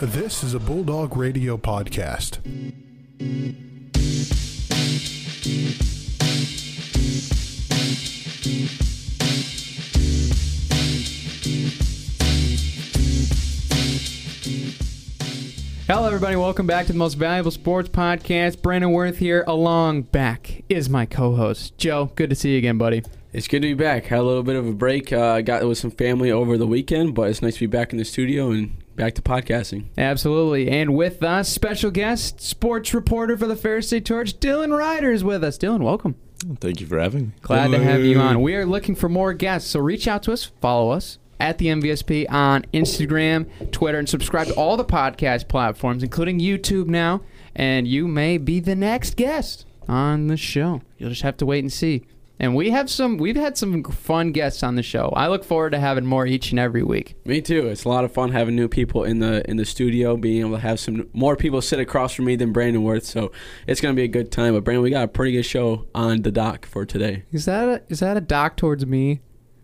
This is a Bulldog Radio podcast. Hello, everybody. Welcome back to the most valuable sports podcast. Brandon Worth here. Along back is my co-host Joe. Good to see you again, buddy. It's good to be back. Had a little bit of a break. Uh, I got with some family over the weekend, but it's nice to be back in the studio and back to podcasting. Absolutely. And with us, special guest, sports reporter for the Ferris State Torch, Dylan Rider is with us. Dylan, welcome. Thank you for having me. Glad to have you on. We are looking for more guests, so reach out to us, follow us at the MVSP on Instagram, Twitter, and subscribe to all the podcast platforms, including YouTube now. And you may be the next guest on the show. You'll just have to wait and see. And we have some, we've had some fun guests on the show. I look forward to having more each and every week. Me too. It's a lot of fun having new people in the in the studio, being able to have some more people sit across from me than Brandon Worth. So it's gonna be a good time. But Brandon, we got a pretty good show on the dock for today. Is that a, is that a dock towards me?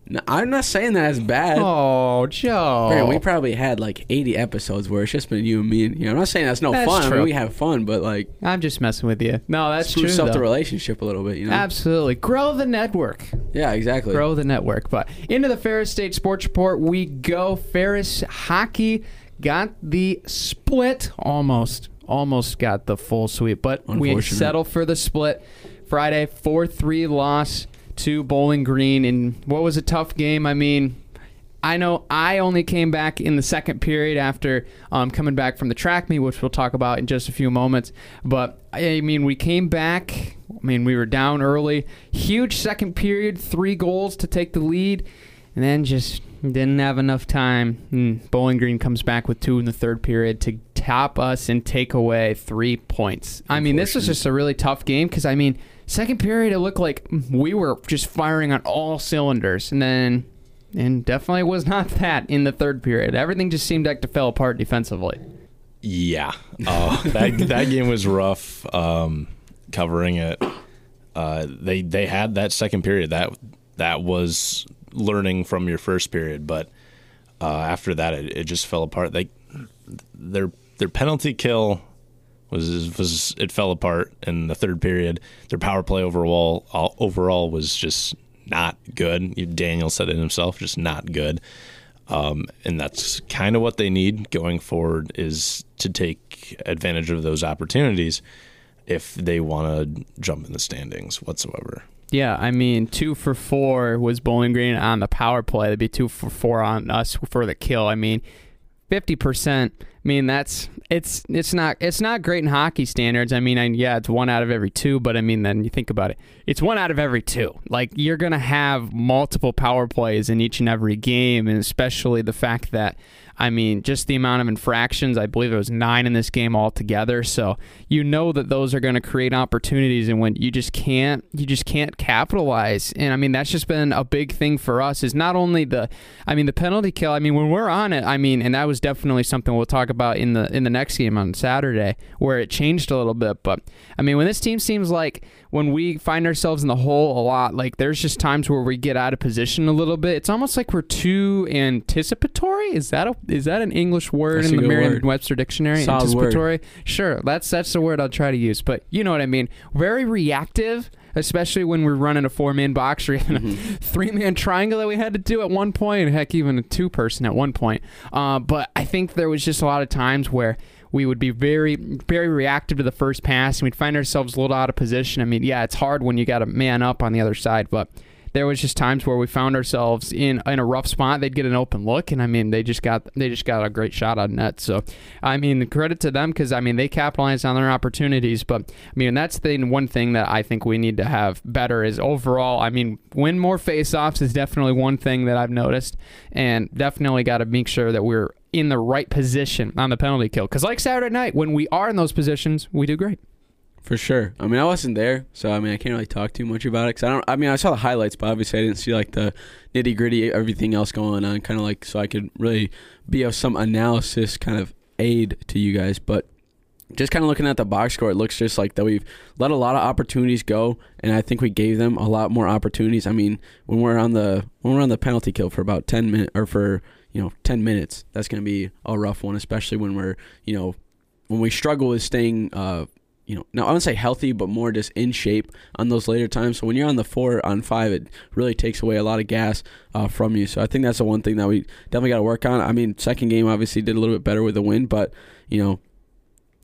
No, I'm not saying that as bad. Oh, Joe. Brandon, we probably had like 80 episodes where it's just been you and me. You know, I'm not saying that's no That's fun. I mean, we have fun, but like I'm just messing with you. No, that's true. spruce up the relationship a little bit. You know? Absolutely. Grow the network. Yeah, exactly. Grow the network. But into the Ferris State Sports Report we go. Ferris hockey got the split almost. Almost got the full sweep, but we settle for the split. Friday, 4 3 loss to Bowling Green. And what was a tough game? I mean, I know I only came back in the second period after um, coming back from the track meet, which we'll talk about in just a few moments. But I mean, we came back. I mean, we were down early. Huge second period, three goals to take the lead, and then just didn't have enough time. And Bowling Green comes back with two in the third period to top us and take away three points. I mean, this was just a really tough game because I mean, second period it looked like we were just firing on all cylinders, and then and definitely was not that in the third period. Everything just seemed like to fell apart defensively. Yeah, uh, that that game was rough. Um, covering it, uh, they they had that second period that that was learning from your first period, but uh, after that it, it just fell apart. They their their penalty kill was was it fell apart in the third period. Their power play overall all, overall was just not good. Daniel said it himself, just not good. Um, and that's kind of what they need going forward is to take advantage of those opportunities if they want to jump in the standings whatsoever. Yeah, I mean, two for four was Bowling Green on the power play. That'd be two for four on us for the kill. I mean, fifty percent. I mean, that's it's it's not it's not great in hockey standards. I mean, I, yeah, it's one out of every two, but I mean, then you think about it, it's one out of every two. Like you're gonna have multiple power plays in each and every game, and especially the fact that. I mean, just the amount of infractions. I believe it was nine in this game altogether. So you know that those are going to create opportunities, and when you just can't, you just can't capitalize. And I mean, that's just been a big thing for us. Is not only the, I mean, the penalty kill. I mean, when we're on it, I mean, and that was definitely something we'll talk about in the in the next game on Saturday, where it changed a little bit. But I mean, when this team seems like when we find ourselves in the hole a lot, like there's just times where we get out of position a little bit. It's almost like we're too anticipatory. Is that a is that an English word That's in the. Merriam-Webster dictionary? Solid word. anticipatory. Sure, that's that's the word I'll try to use. But you know what I mean. Very reactive, especially when we're running a four-man box or even a three-man triangle that we had to do at one point. Heck, even a two-person at one point. Uh, but I think there was just a lot of times where we would be very, very reactive to the first pass, and we'd find ourselves a little out of position. I mean, yeah, it's hard when you got a man up on the other side, but there was just times where we found ourselves in in a rough spot. They'd get an open look, and I mean, they just got they just got a great shot on net. So, I mean, credit to them because I mean they capitalized on their opportunities. But I mean, that's the one thing that I think we need to have better is overall. I mean, win more faceoffs is definitely one thing that I've noticed, and definitely got to make sure that we're in the right position on the penalty kill. Because like Saturday night, when we are in those positions, we do great. For sure. I mean, I wasn't there, so I mean, I can't really talk too much about it. Cause I don't. I mean, I saw the highlights, but obviously, I didn't see like the nitty gritty, everything else going on. Kind of like so, I could really be of some analysis kind of aid to you guys. But just kind of looking at the box score, it looks just like that we've let a lot of opportunities go, and I think we gave them a lot more opportunities. I mean, when we're on the when we're on the penalty kill for about ten minutes, or for you know, 10 minutes. That's going to be a rough one, especially when we're, you know, when we struggle with staying, uh, you know, now I don't say healthy, but more just in shape on those later times. So when you're on the four on five, it really takes away a lot of gas uh, from you. So I think that's the one thing that we definitely got to work on. I mean, second game obviously did a little bit better with the win, but you know,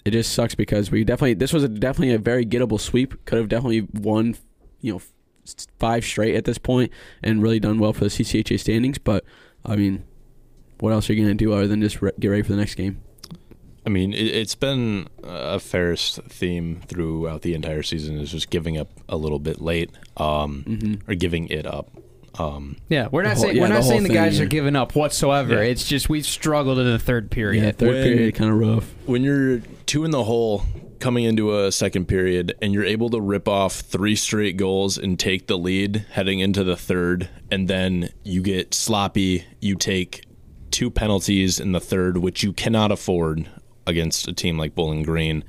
it just sucks because we definitely this was a, definitely a very gettable sweep. Could have definitely won, you know, five straight at this point and really done well for the CCHA standings. But I mean, what else are you gonna do other than just re- get ready for the next game? I mean, it, it's been a Ferris theme throughout the entire season is just giving up a little bit late, um, Mm-hmm. or giving it up. Um, Yeah, we're not whole- saying yeah, we're the not whole saying the guys yeah. are giving up whatsoever. Yeah. It's just we've struggled in the third period. Yeah, third When- period kind of rough. when you're two in the hole coming into a second period and you're able to rip off three straight goals and take the lead heading into the third, and then you get sloppy, you take two penalties in the third, which you cannot afford against a team like Bowling Green.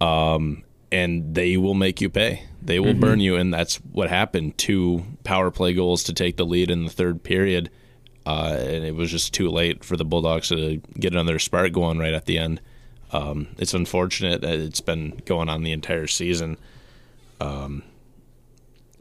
Um, and they will make you pay. They will burn you, and that's what happened. Two power play goals to take the lead in the third period, uh, and it was just too late for the Bulldogs to get another spark going right at the end. Um, it's unfortunate that it's been going on the entire season, um,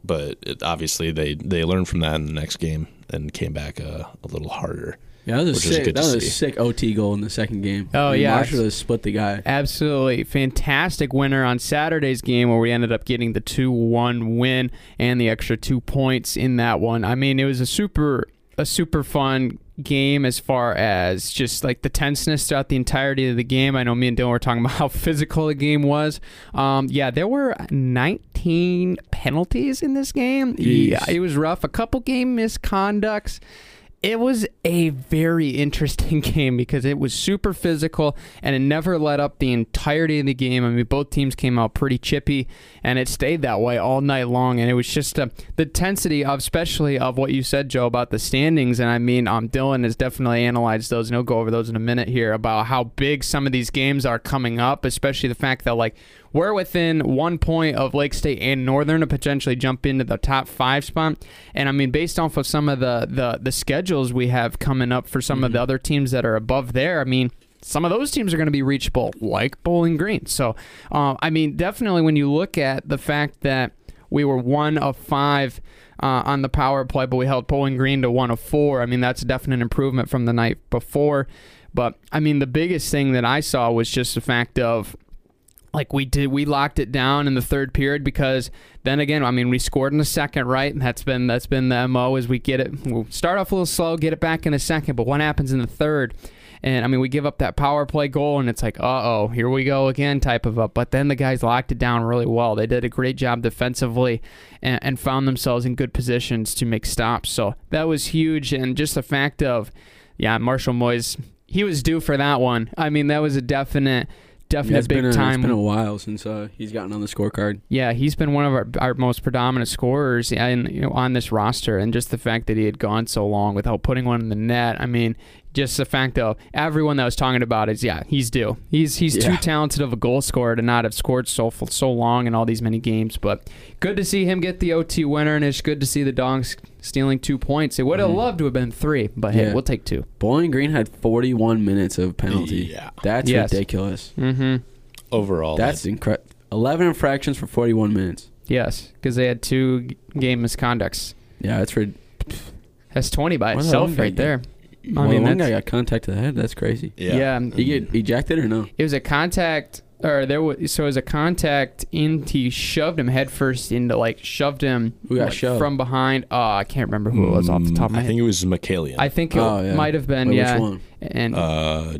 but it, obviously they they learned from that in the next game and came back uh, a little harder. Yeah, that was a Which is sick. good That to was a sick OT goal in the second game. Oh, I mean, yeah. Marshall has split the guy. Absolutely fantastic winner on Saturday's game where we ended up getting the 2 1 win and the extra two points in that one. I mean, it was a super a super fun game as far as just like the tenseness throughout the entirety of the game. I know me and Dylan were talking about how physical the game was. Um, yeah, there were 19 penalties in this game. Jeez. Yeah, it was rough. A couple game misconducts it was a very interesting game because it was super physical and it never let up the entirety of the game. I mean, both teams came out pretty chippy and it stayed that way all night long. And it was just uh, the intensity of, especially of what you said, Joe, about the standings. And I mean, um, Dylan has definitely analyzed those and he'll go over those in a minute here about how big some of these games are coming up, especially the fact that, like, we're within one point of Lake State and Northern to potentially jump into the top five spot. And I mean, based off of some of the the, the schedules we have coming up for some of the other teams that are above there, I mean, some of those teams are going to be reachable, like Bowling Green. So, uh, I mean, definitely when you look at the fact that we were one of five uh, on the power play, but we held Bowling Green to one of four. I mean, that's a definite improvement from the night before. But I mean, the biggest thing that I saw was just the fact of like we did we locked it down in the third period because then again i mean we scored in the second right? And that's been that's been the mo as we get it. We'll start off a little slow get it back in a second but what happens in the third? And i mean we give up that power play goal and it's like uh-oh here we go again type of up but then the guys locked it down really well. They did a great job defensively and, and found themselves in good positions to make stops. So that was huge. And just the fact of yeah marshall moyes he was due for that one. I mean that was a definite definite Yeah, big been a, time It's been a while since uh, he's gotten on the scorecard. yeah, he's been one of our, our most predominant scorers and you know, on this roster, and just the fact that he had gone so long without putting one in the net. I mean, just the fact of everyone that was talking about is yeah, he's due. He's he's too talented of a goal scorer to not have scored so so long in all these many games. But good to see him get the OT winner, and it's good to see the Dogs stealing two points. It would have Mhm. loved to have been three, but hey, Yeah. we'll take two. Bowling Green had 41 minutes of penalty. Yeah. That's Yes. ridiculous. Mm-hmm. Overall, That's incredible. 11 infractions for 41 minutes. Yes, because they had two game misconducts. Yeah, that's for. That's twenty by Why itself right get- there. I I mean, mean, one that's- guy got contact to the head. That's crazy. yeah. He get ejected or no? It was a contact, or there was so it was a contact in. He shoved him headfirst into like shoved him Who got like, shoved? from behind. Oh, I can't remember who it was off the top of my Mm, I head. think it was McKalian. I think it Oh, yeah. might have been Wait, yeah. Which one? And uh,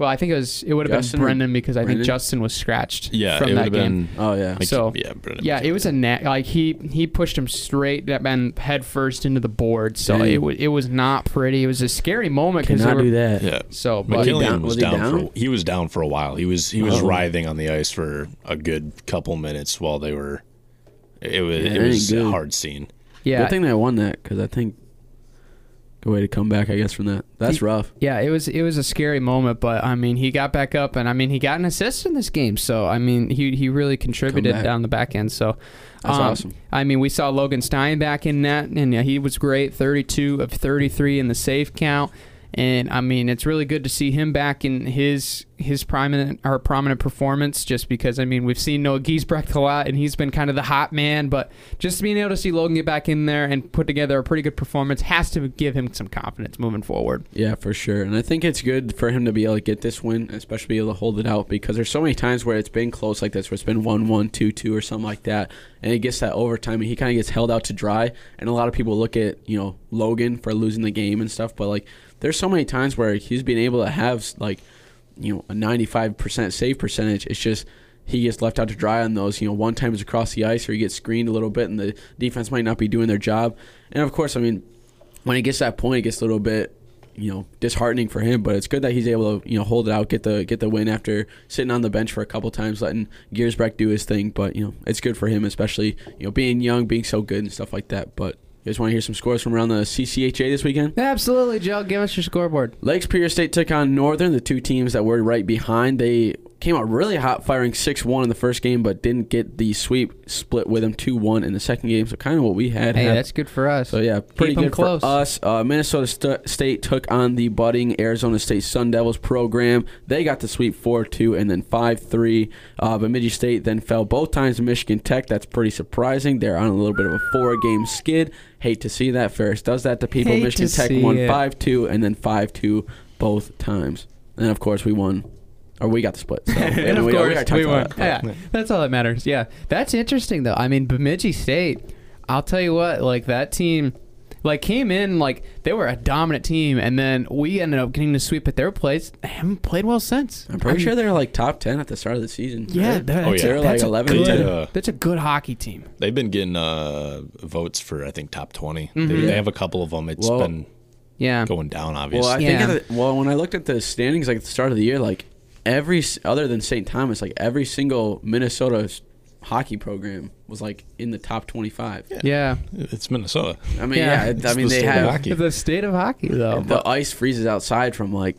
well, I think it was it would have Justin been or Brendan because I think Justin was scratched. yeah, from it that would have game. been. Oh yeah. Mc- So, yeah, Brendan Yeah, it was a McKalian. net. Like he he pushed him straight and head first into the board. So Dang. it was it was not pretty. It was a scary moment because Cannot do that. Yeah, So, but he McKillian down- was, was he down, down? for he was down for a while. He was he was Oh. writhing on the ice for a good couple minutes while they were. It was Yeah, it that was a good. hard scene. yeah, Good thing they won that because I think good way to come back, I guess, from that. That's He- rough. Yeah, it was it was a scary moment, but I mean, he got back up, and I mean, he got an assist in this game, so I mean, he he really contributed down the back end. So, That's um, awesome. I mean, we saw Logan Stein back in net, and yeah, he was great, 32 of 33 in the save count. And I mean, it's really good to see him back in his his prominent or prominent performance. Just because I mean, we've seen Noah Giesbrecht a lot, and he's been kind of the hot man. But just being able to see Logan get back in there and put together a pretty good performance has to give him some confidence moving forward. Yeah, for sure. And I think it's good for him to be able to get this win, especially be able to hold it out because there's so many times where it's been close like this, where it's been 1 1, 2 2, or something like that. And he gets that overtime and he kind of gets held out to dry. And a lot of people look at, you know, Logan for losing the game and stuff. But, like, there's so many times where he's been able to have, like, you know, a 95% save percentage. It's just he gets left out to dry on those. You know, one time is across the ice or he gets screened a little bit and the defense might not be doing their job. And of course, I mean, when he gets that point, it gets a little bit, you know, disheartening for him. But it's good that he's able to, you know, hold it out, get the get the win after sitting on the bench for a couple times, letting Giesbrecht do his thing. But you know, it's good for him, especially you know being young, being so good and stuff like that. But guys want to hear some scores from around the CCHA this weekend? Absolutely, Joe. Give us your scoreboard. Lake Superior State took on Northern, the two teams that were right behind. They came out really hot, firing 6 1 in the first game, but didn't get the sweep split with them 2 1 in the second game. So, kind of what we had. Hey, hap- that's good for us. so, yeah, pretty 'em good close. for us. Uh, Minnesota St- State took on the budding Arizona State Sun Devils program. They got the sweep 4 2 and then 5 3. Uh, Bemidji State then fell both times to Michigan Tech. That's pretty surprising. They're on a little bit of a four game skid. Hate to see that. Ferris does that to people. Hate Michigan to Tech won 5 2 and then 5 2 both times. And of course, we won. Or we got the split. So, and yeah, of we, course, we, we won. that. Yeah, that's all that matters. Yeah, that's interesting though. I mean, Bemidji State. I'll tell you what, like that team, like came in like they were a dominant team, and then we ended up getting the sweep at their place. They haven't played well since. I'm pretty I mean, sure they're like top 10 at the start of the season. Yeah, right? that's, Oh, yeah. They're like that's a 11 good- 10. Uh, That's a good hockey team. They've been getting uh, votes for I think top 20 They, Mhm. they have a couple of them. It's Well- been Yeah, going down, obviously. Well, obviously. I Yeah. think at the, well when I looked at the standings like at the start of the year, like every other than St. Thomas, like every single Minnesota hockey program was like in the top 25. yeah. it's Minnesota. I mean, Yeah. yeah, it- I mean the they have hockey. The state of hockey though. the ice freezes outside from like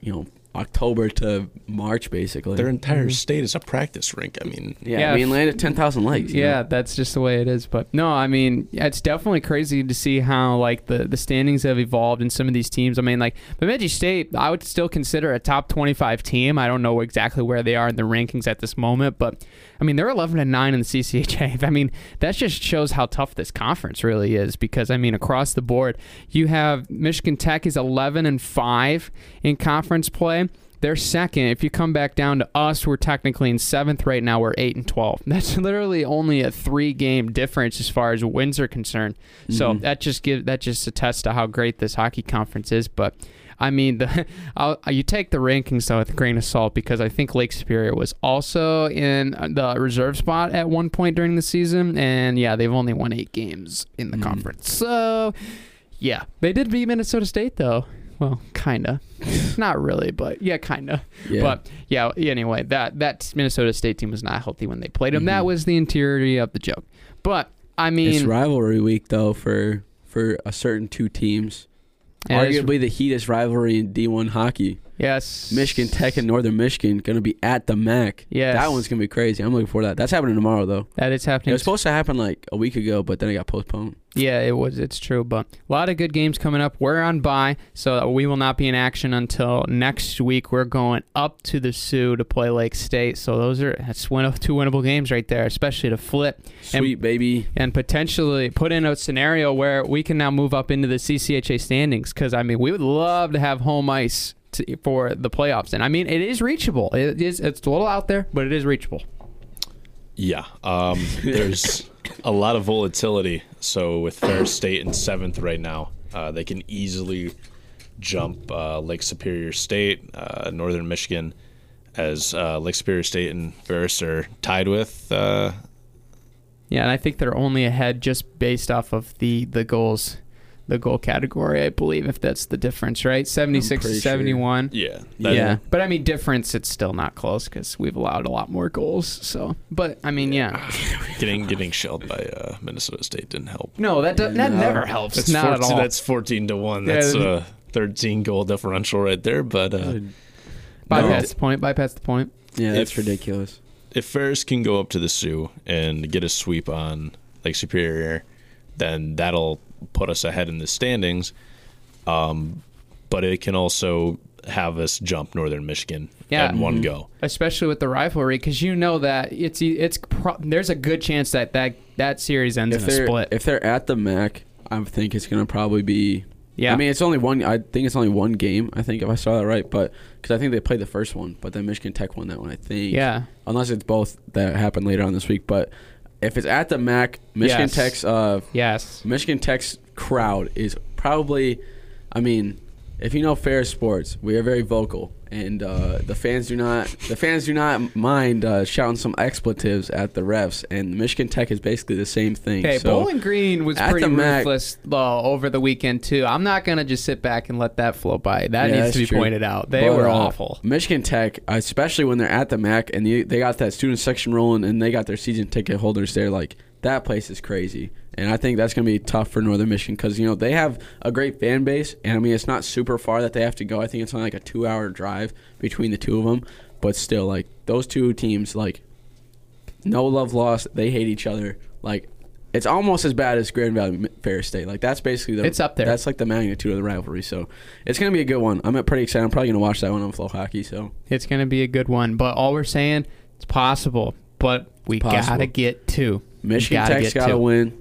you know October to March basically. Their entire Mhm. state is a practice rink. I mean, yeah, Yeah. I mean land at 10,000 lakes. you Yeah, know? that's just the way it is. But no, I mean, it's definitely crazy to see how like the, the standings have evolved in some of these teams. I mean, like Bemidji State, I would still consider a top twenty five team. I don't know exactly where they are in the rankings at this moment, but I mean, they're eleven and nine in the CCHA. I mean, that just shows how tough this conference really is. Because I mean, across the board, you have Michigan Tech is eleven and five in conference play. They're second. If you come back down to us, we're technically in seventh right now. We're eight and twelve. That's literally only a three-game difference as far as wins are concerned. So Mhm. that just give that just attests to how great this hockey conference is. But I mean, the I'll, you take the rankings though with a grain of salt because I think Lake Superior was also in the reserve spot at one point during the season, and yeah, they've only won eight games in the Mhm. conference. So yeah, they did beat Minnesota State though. Well, kinda, not really, but yeah, kinda. Yeah. But yeah, anyway, that that Minnesota State team was not healthy when they played them. That Mhm. was the interiority of the joke. But I mean, it's rivalry week though for for a certain two teams. it is- Arguably the heatest rivalry in D1 hockey. Yes, Michigan Tech and Northern Michigan going to be at the MAC. Yes. That one's going to be crazy. I'm looking for that. That's happening tomorrow, though. That is happening. It was supposed to happen like a week ago, but then it got postponed. Yeah, it was. It's true, but a lot of good games coming up. We're on bye, so we will not be in action until next week. We're going up to the Soo to play Lake State, so those are that's win two winnable games right there, especially to flip Sweet baby. and potentially put in a scenario where we can now move up into the CCHA standings. Because I mean, we would love to have home ice to, for the playoffs, and I mean, it is reachable. It is. It's a little out there, but it is reachable. Yeah, um, there's a lot of volatility. So with Ferris State in seventh right now, uh, they can easily jump uh, Lake Superior State, uh, Northern Michigan, as uh, Lake Superior State and Ferris are tied with. Uh, Yeah, and I think they're only ahead just based off of the the goals, the goal category, I believe, if that's the difference, right? 76 to pretty sure. 71. Yeah. That- yeah. But I mean, difference, it's still not close because we've allowed a lot more goals. So, but I mean, yeah. Getting getting shelled by uh, Minnesota State didn't help. No, that, does, that No. never helps. That's not 14, at all. That's 14 to 1. Yeah, That's that- a 13 goal differential right there. But uh, bypass No. the point. Bypass the point. Yeah, that's If- ridiculous. if Ferris can go up to the Soo and get a sweep on Lake Superior, then that'll put us ahead in the standings. Um, but it can also have us jump Northern Michigan Yeah. in one Mhm. go. especially with the rivalry, because you know that it's e, it's pro- there's a good chance that that, that series ends If in a split. if they're at the MAC, I think it's gonna probably be. yeah, I mean, it's only one. I think it's only one game. I think if I saw that right, but because I think they played the first one, but then Michigan Tech won that one. I think. yeah, Unless it's both that happened later on this week, but if it's at the MAC, Michigan Yes. Tech's uh, yes, Michigan Tech's crowd is probably, I mean, if you know Fair Sports, we are very vocal, and uh, the fans do not the fans do not mind uh, shouting some expletives at the refs, and Michigan Tech is basically the same thing. Hey, so, Bowling Green was pretty ruthless uh, over the weekend too. I'm not gonna just sit back and let that flow by. That Yeah, needs to be true. pointed out. They but, were uh, awful. Michigan Tech, especially when they're at the MAC and they, they got that student section rolling, and they got their season ticket holders there, like that place is crazy. And I think that's going to be tough for Northern Michigan because you know they have a great fan base, and I mean it's not super far that they have to go. I think it's only like a two-hour drive between the two of them, but still, like those two teams, like no love lost. They hate each other. Like it's almost as bad as Grand Valley Fair State. Like that's basically the It's up there. That's like the magnitude of the rivalry. So it's gonna be a good one. I'm uh, pretty excited. I'm probably gonna watch that one on FloHockey. So It's gonna be a good one. But all we're saying, it's possible. But we gotta get two. Michigan gotta Tech's get got to win.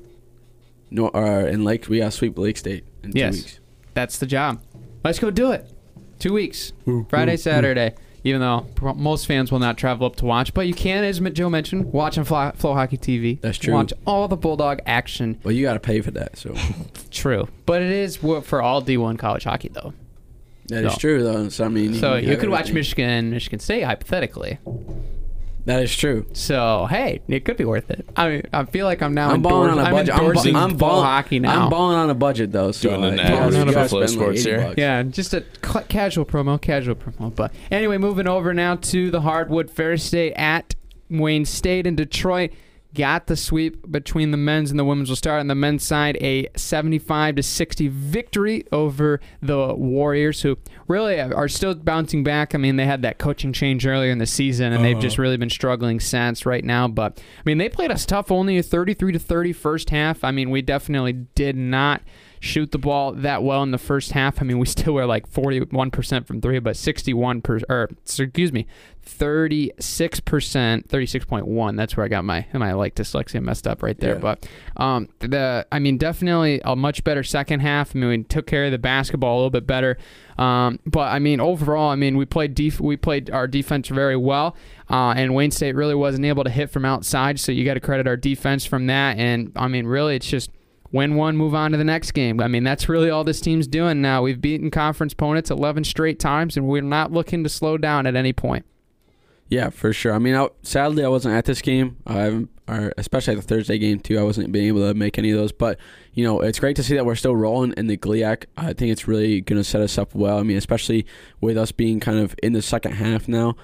No, uh, and Lake we got to sweep Lake State in Yes. two weeks. That's the job. Let's go do it. Two weeks. Friday, Saturday. Even though most fans will not travel up to watch, but you can, as Joe mentioned, watch on Fly, FloHockey TV. That's true. Watch all the Bulldog action. Well, you got to pay for that. So True, but it is wo- for all D1 college hockey though. that is No. true though. So I mean, So you have could watch everything. Michigan, Michigan State hypothetically. That is true. So hey, it could be worth it. I mean, I feel like I'm now I'm balling on endors- a I'm budget. I'm, endorsing ba- I'm Flow balling hockey now. I'm balling on a budget though. So Doing an like, ad you guys- for you Buffalo like, Sports here. bucks. Yeah, just a ca- casual promo, casual promo. But anyway, moving over now to the hardwood Fair State at Wayne State in Detroit. Got the sweep between the men's and the women's. We'll start on the men's side a 75 to 60 victory over the Warriors, who really are still bouncing back. I mean, they had that coaching change earlier in the season, and they've uh-huh. just really been struggling since right now. But I mean, they played us tough. Only a 33 to 30 first half. I mean, we definitely did not shoot the ball that well in the first half. I mean, we still were like 41% from three, but 61 per, or excuse me, 36%, 36.1. That's where I got my my like dyslexia messed up right there. Yeah. But um, the I mean, definitely a much better second half. I mean, we took care of the basketball a little bit better. Um, but I mean, overall, I mean, we played def- we played our defense very well, uh, and Wayne State really wasn't able to hit from outside. So you got to credit our defense from that. And I mean, really, it's just win one, move on to the next game. I mean, that's really all this team's doing now. We've beaten conference opponents 11 straight times, and we're not looking to slow down at any point. Yeah, for sure. I mean, I, sadly, I wasn't at this game. I especially the Thursday game too. I wasn't being able to make any of those. But you know, it's great to see that we're still rolling in the GLIAC. I think it's really going to set us up well. I mean, especially with us being kind of in the second half now,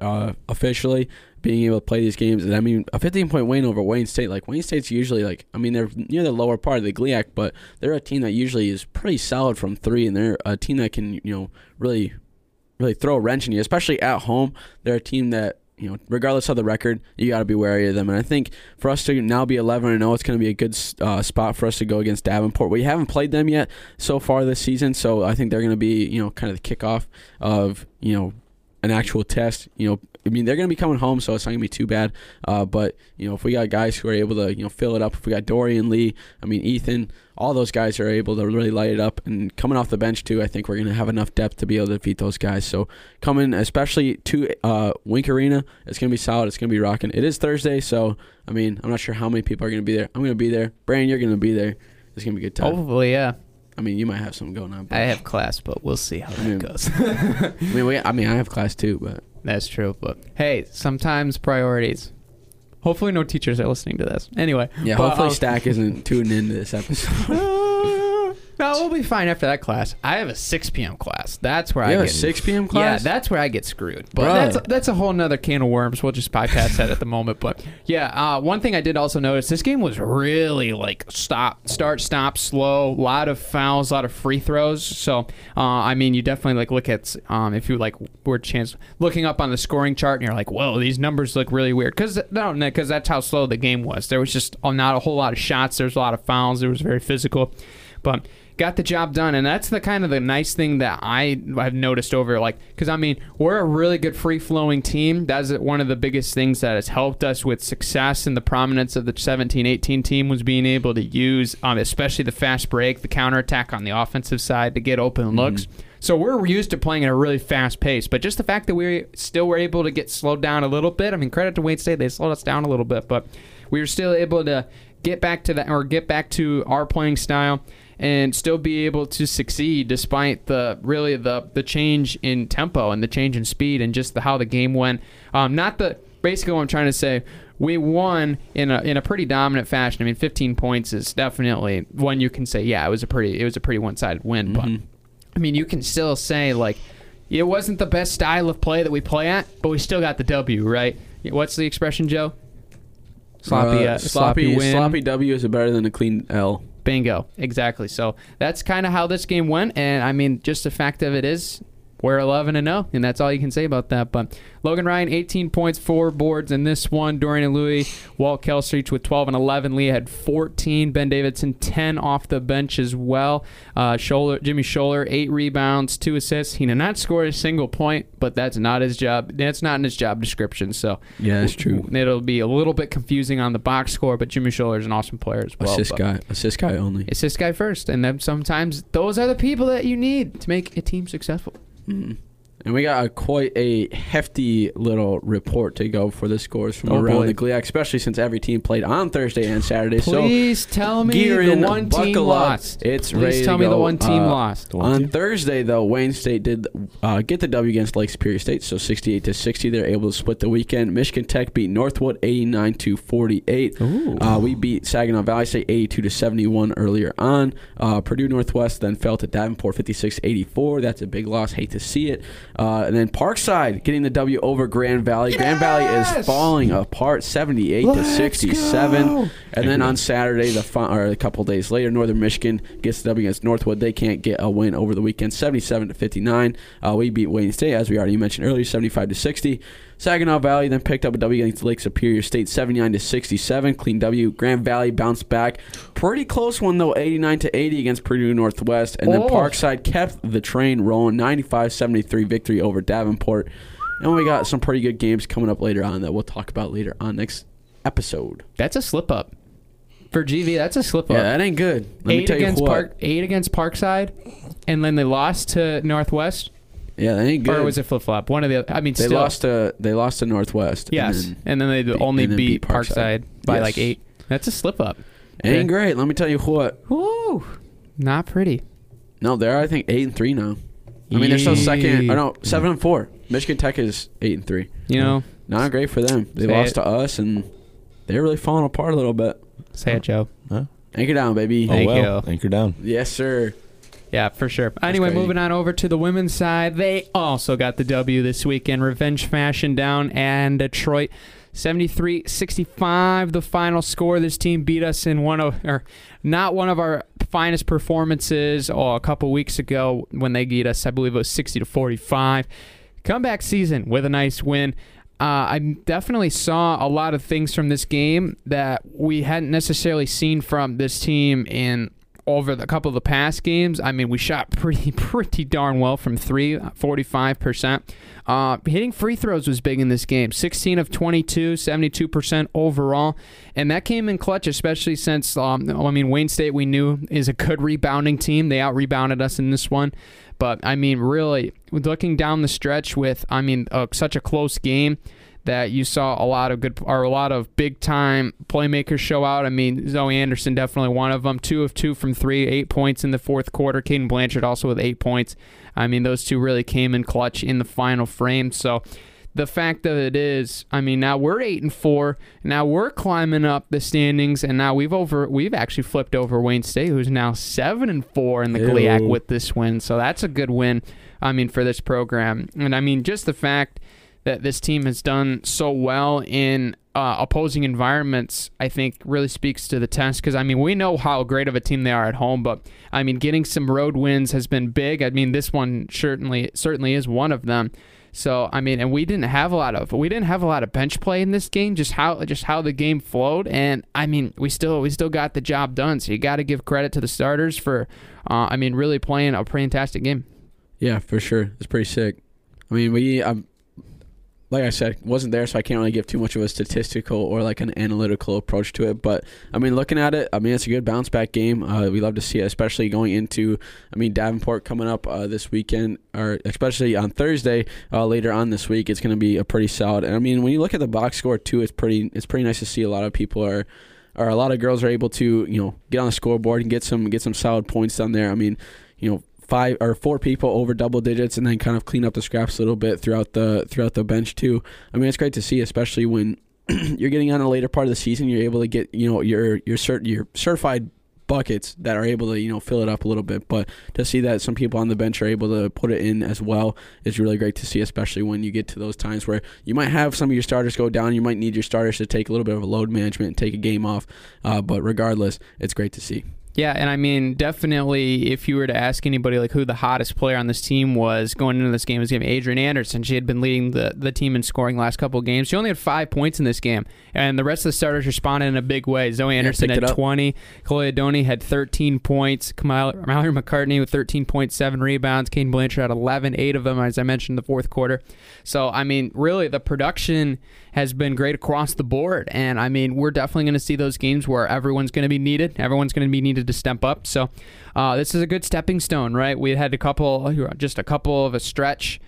uh, officially being able to play these games. And I mean, a 15 point win over Wayne State. Like Wayne State's usually like, I mean, they're near the lower part of the GLIAC, but they're a team that usually is pretty solid from three, and they're a team that can you know really really throw a wrench in you, especially at home. They're a team that you know, regardless of the record, you got to be wary of them. And I think for us to now be 11 and 0, it's going to be a good uh, spot for us to go against Davenport. We haven't played them yet so far this season, so I think they're going to be you know kind of the kickoff of you know an actual test. You know, I mean they're going to be coming home, so it's not going to be too bad. Uh, but you know, if we got guys who are able to you know fill it up, if we got Dorian Lee, I mean Ethan, all those guys are able to really light it up. And coming off the bench too, I think we're going to have enough depth to be able to defeat those guys. So coming, especially to uh, Wink Arena, it's going to be solid. It's going to be rocking. It is Thursday, so I mean I'm not sure how many people are going to be there. I'm going to be there. Brandon, you're going to be there. It's going to be a good time. Hopefully, yeah. I mean, you might have something going on. I have class, but we'll see how that goes. I mean, we, I mean, I have class too, but That's true, but hey, sometimes priorities. Hopefully, no teachers are listening to this. Anyway, yeah. but, hopefully, um, Stack isn't tuning into this episode. no, we'll be fine after that class. I have a 6 p.m. class. That's where You I have a get 6 p.m. class. Yeah, that's where I get screwed. But that's that's a whole nother can of worms. We'll just bypass that at the moment. But yeah, uh, one thing I did also notice this game was really like stop, start, stop, slow. A lot of fouls, a lot of free throws. So uh, I mean, you definitely like look at um, if you like were chance looking up on the scoring chart and you're like, whoa, these numbers look really weird because no, because that's how slow the game was. There was just uh, not a whole lot of shots. There was a lot of fouls. It was very physical, but got the job done and that's the kind of the nice thing that i have noticed over like because i mean we're a really good free flowing team that's one of the biggest things that has helped us with success and the prominence of the 17 18 team was being able to use um, especially the fast break the counterattack on the offensive side to get open looks. So we're used to playing at a really fast pace but just the fact that we still were able to get slowed down a little bit i mean credit to wayne state they slowed us down a little bit but we were still able to get back to that or get back to our playing style and still be able to succeed despite the really the the change in tempo and the change in speed and just the, how the game went. Um, not the basically what I'm trying to say. We won in a in a pretty dominant fashion. I mean, 15 points is definitely one you can say. Yeah, it was a pretty it was a pretty one sided win. But I mean, you can still say like it wasn't the best style of play that we play at, but we still got the W. Right? What's the expression, Joe? Sloppy, Uh, uh, sloppy, win. sloppy W is better than a clean L. Bingo. Exactly. So that's kind of how this game went. And I mean, just the fact of it is, we're 11 and 0, and that's all you can say about that. But Logan Ryan, 18 points, four boards in this one. Dorian and Louis, Walt Kelstreich with 12 and 11. Leah had 14. Ben Davidson, 10 off the bench as well. Uh, Scholler, Jimmy Scholler, eight rebounds, two assists. He did not score a single point, but that's not his job. That's not in his job description. So Yeah, that's true. It'll be a little bit confusing on the box score, but Jimmy Scholler is an awesome player as well. assist guy. Assist guy only. Assist guy first, and then sometimes those are the people that you need to make a team successful. Mhm. And we got a, quite a hefty little report to go for the scores from Oh, around boy. the GLIAC, especially since every team played on Thursday and Saturday. Please tell me the one team up. lost. It's Please tell me the one team Uh, lost. On Thursday, though, Wayne State did uh, get the W against Lake Superior State, so 68 to 60. They're able to split the weekend. Michigan Tech beat Northwood 89 to 48. Uh, we beat Saginaw Valley State 82 to 71 earlier on. Uh, Purdue Northwest then fell to Davenport 56 84. That's a big loss. Hate to see it. Uh, and then Parkside getting the W over Grand Valley. Grand Valley is falling apart 78 to Let's 67. go! And then on Saturday, the fi- or a couple days later, Northern Michigan gets the W against Northwood. They can't get a win over the weekend, 77 to 59. Uh, we beat Wayne State, as we already mentioned earlier, 75 to 60. Saginaw Valley then picked up a W against Lake Superior State, 79 to 67. Clean W. Grand Valley bounced back, pretty close one though, 89 to 80 against Purdue Northwest. And then Oh. Parkside kept the train rolling, 95-73 victory over Davenport. And we got some pretty good games coming up later on that we'll talk about later on next episode. That's a slip up for GV. That's a slip up. Yeah, that ain't good. Let me eight tell you against what. Park, eight against Parkside, and then they lost to Northwest, Yeah, that ain't good. or was it flip flop? One of the. I mean, they still, lost to they lost to Northwest. Yes, and then and then they beat- only then beat, beat Parkside, Parkside. by Yes. like eight. That's a slip up. it ain't Okay. great. Let me tell you what. Woo, not pretty. No, they're I think eight and three now. I mean, they're still second. Yee. Or no, seven and four. Michigan Tech is eight and three. You know, Not great for them. They lost it. to us, and they're really falling apart a little bit. say it, Joe. Anchor down, baby. Oh Thank well, you. anchor down. Yes, sir. Yeah, for sure. Anyway, crazy. moving on over to the women's side. They also got the W this weekend. Revenge fashion down and Detroit 73-65 the final score. This team beat us in one of or not one of our finest performances oh, a couple weeks ago when they beat us. I believe it was 60 to 45. Comeback season with a nice win. Uh, I definitely saw a lot of things from this game that we hadn't necessarily seen from this team in over the couple of the past games. I mean, we shot pretty pretty darn well from three, 45%. Uh, hitting free throws was big in this game. 16 of 22, 72% overall. And that came in clutch, especially since, um, I mean, Wayne State, we knew, is a good rebounding team. They out rebounded us in this one. But, I mean, really, looking down the stretch with, I mean, uh, such a close game that you saw a lot of good or a lot of big time playmakers show out. I mean, Zoe Anderson definitely one of them. Two of two from three, eight points in the fourth quarter. Caden Blanchard also with eight points. I mean, those two really came in clutch in the final frame. So the fact of it is, I mean, now we're eight and four. Now we're climbing up the standings, and now we've over we've actually flipped over Wayne State, who's now seven and four in the Ew. GLIAC with this win. So that's a good win. I mean, for this program, and I mean, just the fact that this team has done so well in uh, opposing environments, I think really speaks to the test. Because I mean, we know how great of a team they are at home, but I mean, getting some road wins has been big. I mean, this one certainly certainly is one of them. So I mean, and we didn't have a lot of we didn't have a lot of bench play in this game. Just how just how the game flowed, and I mean, we still we still got the job done. So you got to give credit to the starters for, uh, I mean, really playing a fantastic game. Yeah, for sure. It's pretty sick. I mean, we, um, like I said, wasn't there, so I can't really give too much of a statistical or like an analytical approach to it. But I mean, looking at it, I mean, it's a good bounce back game. Uh, we love to see it, especially going into, I mean, Davenport coming up uh, this weekend, or especially on Thursday uh, later on this week. It's going to be a pretty solid. And I mean, when you look at the box score too, it's pretty, it's pretty nice to see a lot of people are. Or a lot of girls are able to, you know, get on the scoreboard and get some get some solid points down there. I mean, you know, five or four people over double digits and then kind of clean up the scraps a little bit throughout the throughout the bench too. I mean, it's great to see, especially when you're getting on a later part of the season. You're able to get you know your your cert your certified buckets that are able to you know fill it up a little bit. But to see that some people on the bench are able to put it in as well is really great to see, especially when you get to those times where you might have some of your starters go down. You might need your starters to take a little bit of a load management and take a game off. Uh, but regardless, it's great to see. Yeah, and I mean, definitely, if you were to ask anybody like who the hottest player on this team was going into this game, it was going to be Adrian Anderson. She had been leading the, the team in scoring last couple of games. She only had five points in this game, and the rest of the starters responded in a big way. Zoe Anderson picked had 20, Chloe Adoni had 13 points, Kamala- Mallory McCartney with 13.7 rebounds, Kane Blanchard had 11, eight of them, as I mentioned, in the fourth quarter. So, I mean, really, the production has been great across the board. And I mean, we're definitely going to see those games where everyone's going to be needed. Everyone's going to be needed to step up. So uh, this is a good stepping stone, right? We had a couple, just a couple of a stretch.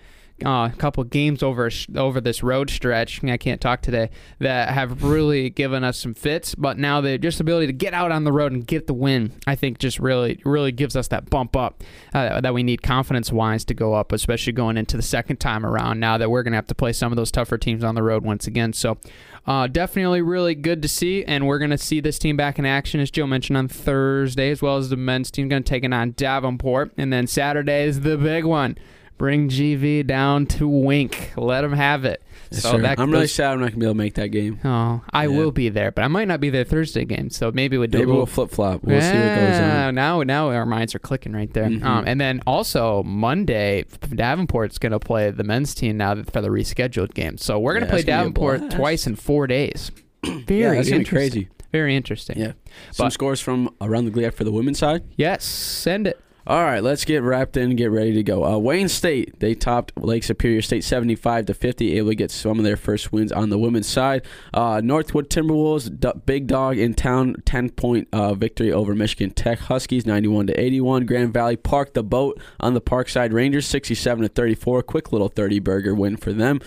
Uh, a couple games over over this road stretch. I can't talk today. That have really given us some fits, but now the just ability to get out on the road and get the win, I think, just really really gives us that bump up uh, that we need confidence wise to go up, especially going into the second time around. Now that we're to have to play some of those tougher teams on the road once again, so uh, definitely really good to see, and we're going to see this team back in action, as Joe mentioned on Thursday, as well as the men's team going to take it on Davenport, and then Saturday is the big one. Bring GV down to Wink. Let them have it. Yes, So that- I'm really sad I'm not gonna be able to make that game. Oh, I Yeah. will be there, but I might not be there Thursday game. So maybe we do. Maybe we'll flip flop. We'll see what goes on. Now, now our minds are clicking right there. Mhm. Um, and then also Monday, Davenport's going to play the men's team now for the rescheduled game. So we're going to Yeah, play gonna Davenport twice in four days. Very yeah, that's gonna crazy. Very interesting. Yeah. Some But- scores from around the GLIAC for the women's side. Yes, send it. All right, let's get wrapped in and get ready to go. Uh, Wayne State, they topped Lake Superior State 75 to 50, able to get some of their first wins on the women's side. Uh, Northwood Timberwolves, d- big dog in town, 10 point uh, victory over Michigan Tech Huskies, 91 to 81. Grand Valley Park, the boat on the Parkside Rangers, 67 to 34. Quick little 30 burger win for them.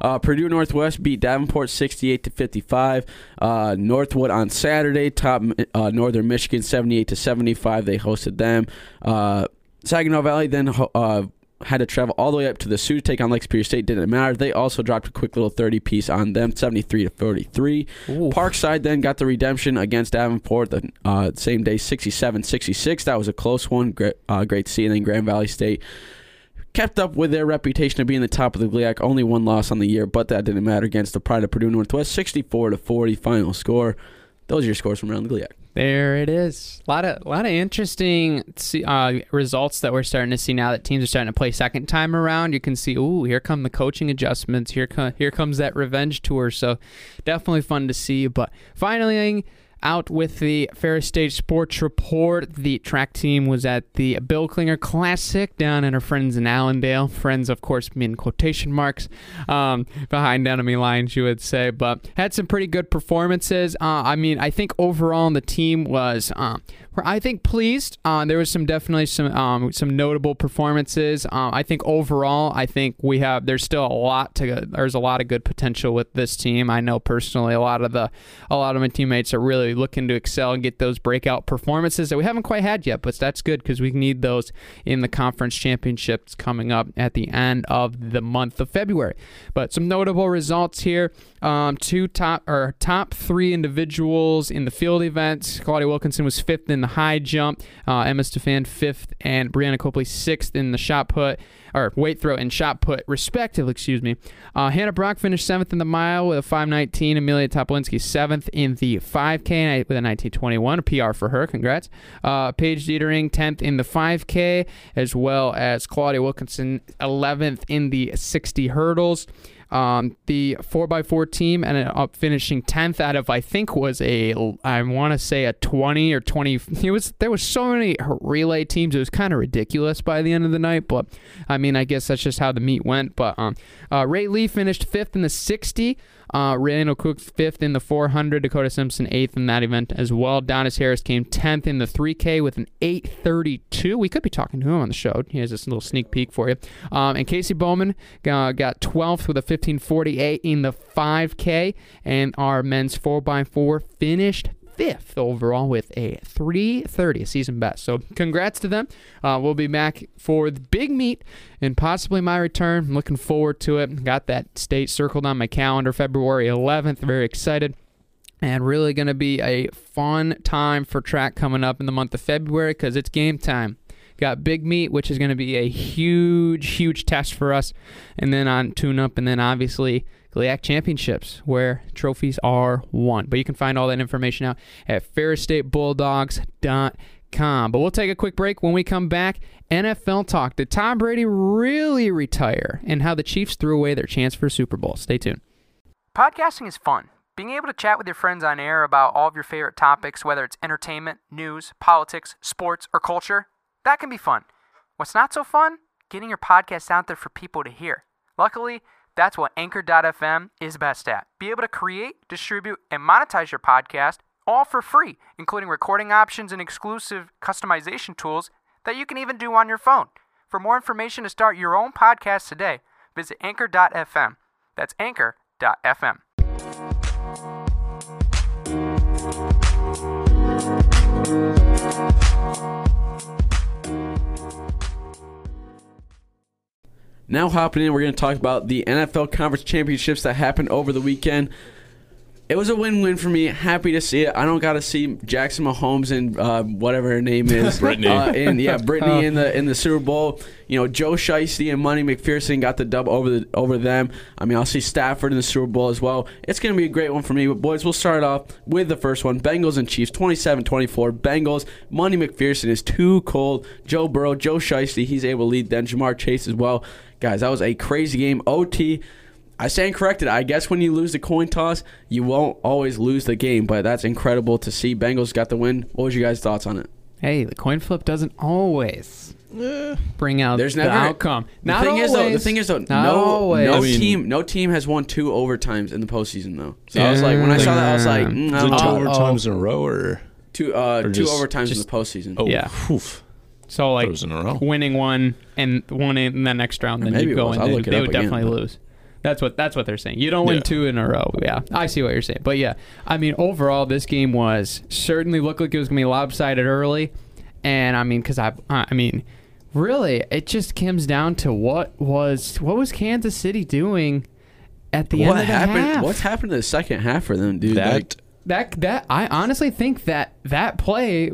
Uh, Purdue Northwest beat Davenport 68 to 55. Uh, Northwood on Saturday top uh, Northern Michigan 78 to 75. They hosted them. Uh, Saginaw Valley then uh, had to travel all the way up to the Soo to take on Lake Superior State. Didn't matter. They also dropped a quick little 30 piece on them, 73 to 43. Parkside then got the redemption against Davenport the uh, same day, 67-66. That was a close one. Great, uh, great to see. And then Grand Valley State kept up with their reputation of being the top of the GLIAC. Only one loss on the year, but that didn't matter against the Pride of Purdue Northwest. 64 to 40 final score. Those are your scores from around the GLIAC. There it is. A lot of a lot of interesting uh, results that we're starting to see now that teams are starting to play second time around. You can see, ooh, here come the coaching adjustments. Here co- here comes that revenge tour. So definitely fun to see. But finally, out with the Ferris State Sports Report. The track team was at the Bill Klinger Classic down at our friends in Allendale. Friends, of course, in quotation marks um, behind enemy lines, you would say, but had some pretty good performances. Uh, I mean, I think overall the team was uh, I think pleased. Uh, there was some definitely some um, some notable performances. Um, I think overall, I think we have there's still a lot to there's a lot of good potential with this team. I know personally a lot of the a lot of my teammates are really looking to excel and get those breakout performances that we haven't quite had yet, but that's good because we need those in the conference championships coming up at the end of the month of February. But some notable results here: um, two top or top three individuals in the field events. Claudia Wilkinson was fifth in the high jump. Uh, Emma Stefan fifth, and Brianna Copley sixth in the shot put or weight throw and shot put, respectively. Excuse me. Uh, Hannah Brock finished seventh in the mile with a 5:19. Amelia Toplinsky seventh in the 5K with a 19:21, a PR for her. Congrats. Uh, Paige Dietering 10th in the 5K, as well as Claudia Wilkinson 11th in the 60 hurdles. Um, the 4x4 team ended up finishing 10th out of I think was a I want to say a 20 or 20 it was there was so many relay teams it was kind of ridiculous by the end of the night but I mean I guess that's just how the meet went but um, uh, Ray Lee finished 5th in the 60 uh, Randall Cook fifth in the 400. Dakota Simpson eighth in that event as well. Donis Harris came 10th in the 3K with an 832. We could be talking to him on the show. He has this little sneak peek for you. Um, and Casey Bowman uh, got 12th with a 1548 in the 5K. And our men's 4x4 finished fifth overall with a 330, season best. So congrats to them. Uh, we'll be back for the big meet and possibly my return. Looking forward to it. Got that state circled on my calendar, February 11th. Very excited. And really going to be a fun time for track coming up in the month of February because it's game time. Got big meet, which is going to be a huge, huge test for us. And then on tune up, and then obviously GLIAC Championships, where trophies are won. But you can find all that information out at FerrisStateBulldogs.com. But we'll take a quick break. When we come back, NFL talk. Did Tom Brady really retire? And how the Chiefs threw away their chance for a Super Bowl. Stay tuned. Podcasting is fun. Being able to chat with your friends on air about all of your favorite topics, whether it's entertainment, news, politics, sports, or culture, that can be fun. What's not so fun? Getting your podcast out there for people to hear. Luckily, that's what Anchor.fm is best at. Be able to create, distribute, and monetize your podcast all for free, including recording options and exclusive customization tools that you can even do on your phone. For more information to start your own podcast today, visit Anchor.fm. That's Anchor.fm. Now hopping in, we're going to talk about the NFL Conference Championships that happened over the weekend. It was a win-win for me. Happy to see it. I don't got to see Jackson Mahomes and uh, whatever her name is, Brittany. Uh, and yeah, Brittany in the in the Super Bowl. You know, Joe Shiesty and Money McPherson got the dub over the over them. I mean, I'll see Stafford in the Super Bowl as well. It's going to be a great one for me. But boys, we'll start off with the first one: Bengals and Chiefs, 27-24. Bengals. Money McPherson is too cold. Joe Burrow, Joe Shiesty, he's able to lead. Then Ja'Marr Chase as well. Guys, that was a crazy game. OT. I stand corrected. I guess when you lose the coin toss, you won't always lose the game, but that's incredible to see. Bengals got the win. What was your guys' thoughts on it? Hey, the coin flip doesn't always bring out There's the never outcome. The Not thing always. is though, the thing is though, Not no, always. no I mean- team, no team has won two overtimes in the postseason though. So I was like, when I saw that, I was like, mm, I don't two know. overtimes in a row or two, uh, or two just- overtimes in the postseason. oh Yeah. oof, So like those in a row? winning one and one in the next round, then Maybe you it go was. in. I'll They, look it they up would again, definitely but- lose. That's what that's what they're saying. You don't win Yeah. two in a row. Yeah, I see what you're saying. But yeah, I mean, overall, this game was certainly looked like it was gonna be lopsided early, and I mean, because I, I mean, really, it just comes down to what was what was Kansas City doing at the what end of the happened? half. What's happened to the second half for them, dude? that Like, that that I honestly think that that play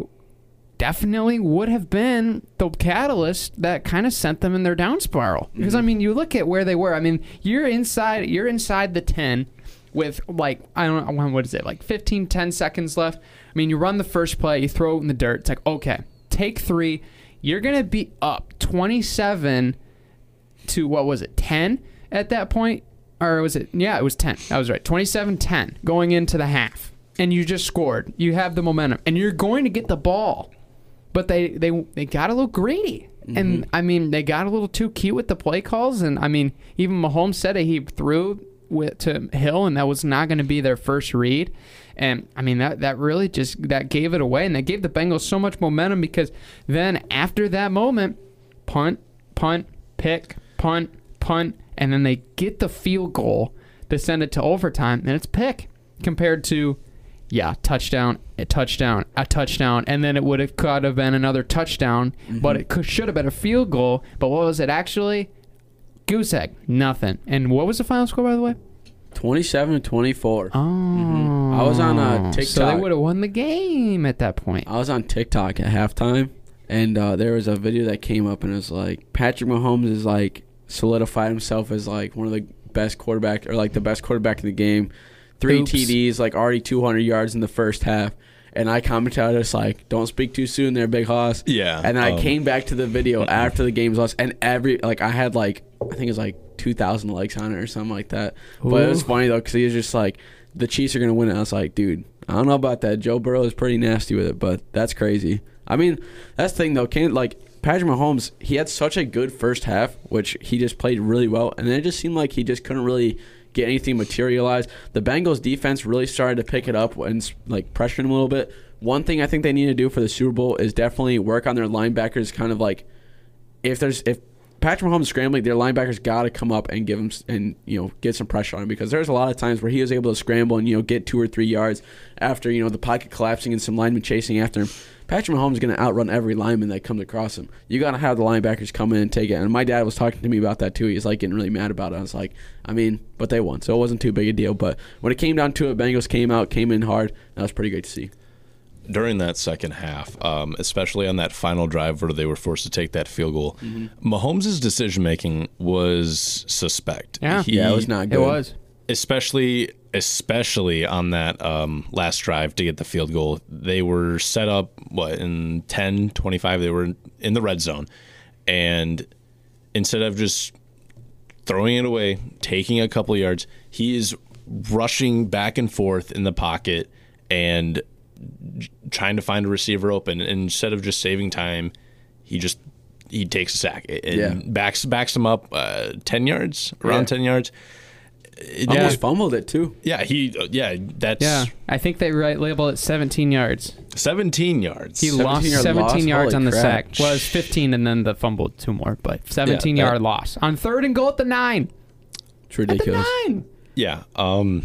definitely would have been the catalyst that kind of sent them in their down spiral. Because I mm-hmm. mean, you look at where they were. I mean, you're inside you're inside the 10 with like I don't know what is it? Like 15 10 seconds left. I mean, you run the first play, you throw it in the dirt. It's like, "Okay, take 3. You're going to be up 27 to what was it? 10 at that point or was it yeah, it was 10. I was right. 27-10 going into the half. And you just scored. You have the momentum and you're going to get the ball. But they they they got a little greedy. And mm-hmm. I mean, they got a little too cute with the play calls and I mean, even Mahomes said it he threw with to Hill, and that was not going to be their first read. And I mean that that really just that gave it away, and that gave the Bengals so much momentum because then after that moment, punt, punt, pick, punt, punt, and then they get the field goal to send it to overtime, and it's pick compared to yeah, touchdown, a touchdown, a touchdown, and then it would have could have been another touchdown, but it could, should have been a field goal. But what was it actually? Goose egg, nothing. And what was the final score, by the way? 27 to 24. Oh, I was on, uh, TikTok. So they would have won the game at that point. I was on TikTok at halftime, and uh, there was a video that came up, and it was like Patrick Mahomes is like solidified himself as like one of the best quarterback or like the best quarterback in the game. Three Oops. TDs, like already 200 yards in the first half. And I commented, I was like, "Don't speak too soon, there, Big Hoss." Yeah, And then I um, came back to the video after the game was lost, and every like I had like I think it was like 2,000 likes on it or something like that. But it was funny though because he was just like, "The Chiefs are gonna win it." I was like, "Dude, I don't know about that. Joe Burrow is pretty nasty with it, but that's crazy." I mean, that's the thing though. Can like Patrick Mahomes, he had such a good first half, which he just played really well, and then it just seemed like he just couldn't really get anything materialized. The Bengals defense really started to pick it up and like pressure him a little bit. One thing I think they need to do for the Super Bowl is definitely work on their linebackers. Kind of like if there's if Patrick Mahomes scrambling, their linebackers got to come up and give him and you know get some pressure on him because there's a lot of times where he was able to scramble and you know get two or three yards after you know the pocket collapsing and some linemen chasing after him. Patrick Mahomes is going to outrun every lineman that comes across him. You got to have the linebackers come in and take it. And my dad was talking to me about that too. He's like getting really mad about it. I was like, I mean, but they won, so it wasn't too big a deal. But when it came down to it, Bengals came out, came in hard. That was pretty great to see. during that second half, um, especially on that final drive where they were forced to take that field goal, Mm-hmm. Mahomes' decision making was suspect. Yeah. He- Yeah, it was not good. It was. especially especially on that um, last drive to get the field goal. They were set up what in 10, 25, they were in the red zone, and instead of just throwing it away, taking a couple yards, he is rushing back and forth in the pocket and trying to find a receiver open. And instead of just saving time, he just he takes a sack and Yeah. backs backs him up uh, ten yards, around Yeah. ten yards. Almost fumbled it too. Yeah, he yeah that's Yeah, I think they right labeled it 17 yards. seventeen yards. He lost 17-yard 17 loss? yards Holy on the crap. sack. Well, it was 15 and then the fumbled two more, but 17 that- yard loss on third and goal at the nine. It's At the ridiculous. nine. Yeah, um,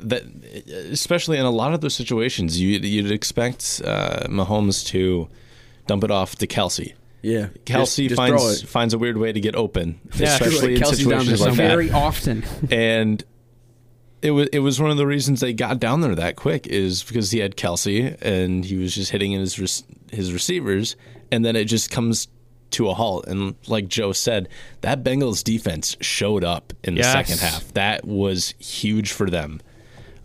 that especially in a lot of those situations, you you'd expect uh, Mahomes to dump it off to Kelce. Yeah, Kelce Just- just finds finds a weird way to get open, Yeah. especially in Kelce's down situations like that. Very often. and it was it was one of the reasons they got down there that quick is because he had Kelce and he was just hitting his rec- his receivers, and then it just comes to a halt. And like Joe said, that Bengals defense showed up in the Yes. second half. That was huge for them.